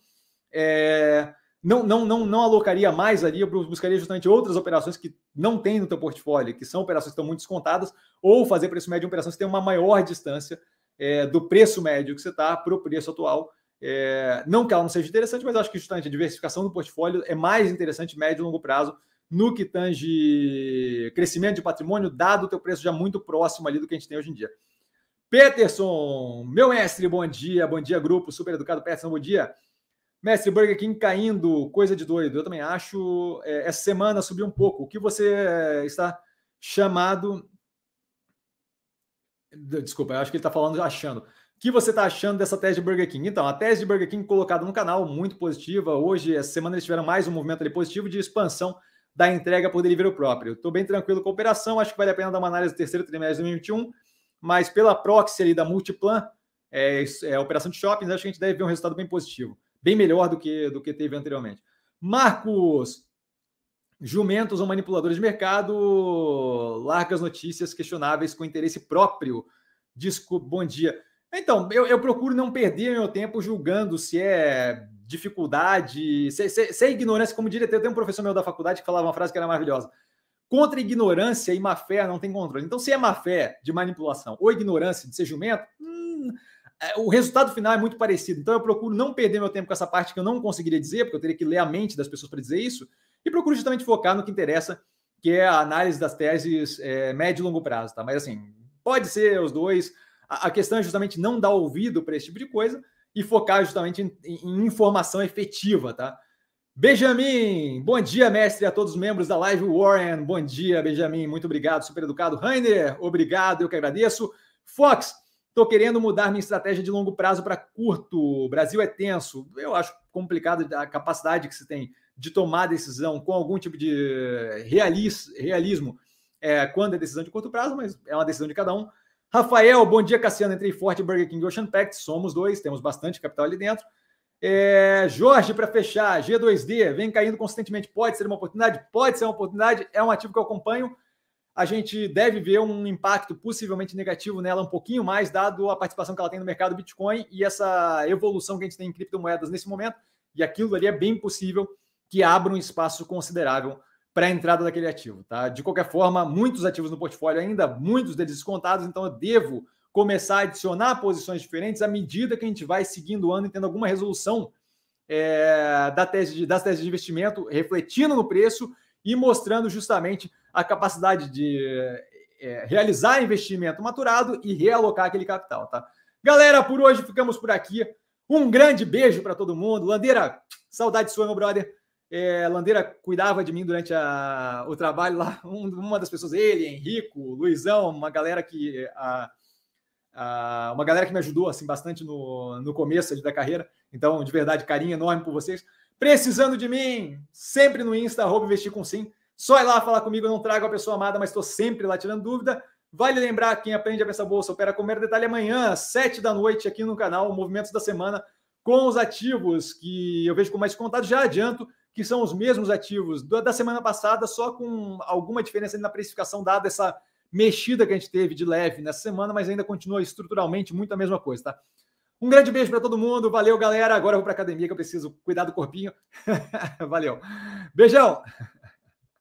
é, não, não, não, não alocaria mais ali, eu buscaria justamente outras operações que não tem no teu portfólio, que são operações que estão muito descontadas, ou fazer preço médio de operações que tem uma maior distância é, do preço médio que você está para o preço atual. É, não que ela não seja interessante, mas acho que justamente a diversificação do portfólio é mais interessante médio e longo prazo no que tange crescimento de patrimônio, dado o teu preço já muito próximo ali do que a gente tem hoje em dia. Peterson, meu mestre, bom dia, bom dia, grupo, super educado, Peterson, bom dia. Mestre, Burger King caindo, coisa de doido. Eu também acho. É, essa semana subiu um pouco. O que você está chamado. Desculpa, eu acho que ele está falando achando. O que você está achando dessa tese de Burger King? Então, a tese de Burger King colocada no canal, muito positiva. Hoje, essa semana, eles tiveram mais um movimento ali positivo de expansão da entrega por delivery próprio. Estou bem tranquilo com a operação, acho que vale a pena dar uma análise do terceiro trimestre de 2021, mas pela proxy ali da Multiplan, é, é operação de shoppings, acho que a gente deve ver um resultado bem positivo bem melhor do que, do que teve anteriormente. Marcos, jumentos ou manipuladores de mercado, largas notícias questionáveis com interesse próprio. Desculpa, bom dia. Então, eu, eu, procuro não perder meu tempo julgando se é dificuldade, se, se, se é ignorância. Como diria, tem um professor meu da faculdade que falava uma frase que era maravilhosa. Contra ignorância e má fé não tem controle. Então, se é má fé de manipulação ou ignorância de ser jumento, hum, o resultado final é muito parecido. Então eu procuro não perder meu tempo com essa parte que eu não conseguiria dizer, porque eu teria que ler a mente das pessoas para dizer isso, e procuro justamente focar no que interessa, que é a análise das teses é, médio e longo prazo, tá? Mas assim, pode ser os dois. A, a questão é justamente não dar ouvido para esse tipo de coisa e focar justamente em, em informação efetiva, tá? Benjamin, bom dia, mestre, a todos os membros da Live Warren. Bom dia, Benjamin, muito obrigado, super educado. Rainer, obrigado, eu que agradeço. Fox, estou querendo mudar minha estratégia de longo prazo para curto. O Brasil é tenso. Eu acho complicado a capacidade que se tem de tomar decisão com algum tipo de realis, realismo é, quando é decisão de curto prazo, mas é uma decisão de cada um. Rafael, bom dia, Cassiano. Entrei forte Burger King Ocean Pact. Somos dois, temos bastante capital ali dentro. É, Jorge, para fechar, G2D vem caindo consistentemente. Pode ser uma oportunidade? Pode ser uma oportunidade. É um ativo que eu acompanho. A gente deve ver um impacto possivelmente negativo nela um pouquinho mais, dado a participação que ela tem no mercado Bitcoin e essa evolução que a gente tem em criptomoedas nesse momento. E aquilo ali é bem possível que abra um espaço considerável para a entrada daquele ativo. Tá? De qualquer forma, muitos ativos no portfólio ainda, muitos deles descontados, então eu devo começar a adicionar posições diferentes à medida que a gente vai seguindo o ano e tendo alguma resolução é, da tese de, das teses de investimento, refletindo no preço e mostrando justamente a capacidade de é, realizar investimento maturado e realocar aquele capital. Tá? Galera, por hoje ficamos por aqui. Um grande beijo para todo mundo. Landeira, saudade sua, meu brother. É, Landeira cuidava de mim durante a, o trabalho lá. (laughs) Um, uma das pessoas, ele, Henrico, Luizão, uma galera que. A, Uh, uma galera que me ajudou assim bastante no, no começo da carreira. Então, de verdade, carinho enorme por vocês. Precisando de mim, sempre no Insta, arroba investir com sim. Só ir lá falar comigo, eu não trago a pessoa amada, mas estou sempre lá tirando dúvida. Vale lembrar, quem aprende a pensar bolsa, opera comer detalhe amanhã, sete da noite, aqui no canal, Movimentos da Semana, com os ativos que eu vejo com mais contato. Já adianto que são os mesmos ativos da semana passada, só com alguma diferença na precificação, dada essa mexida que a gente teve de leve nessa semana, mas ainda continua estruturalmente muito a mesma coisa, tá? Um grande beijo para todo mundo. Valeu, galera. Agora eu vou para academia que eu preciso cuidar do corpinho. (laughs) Valeu. Beijão.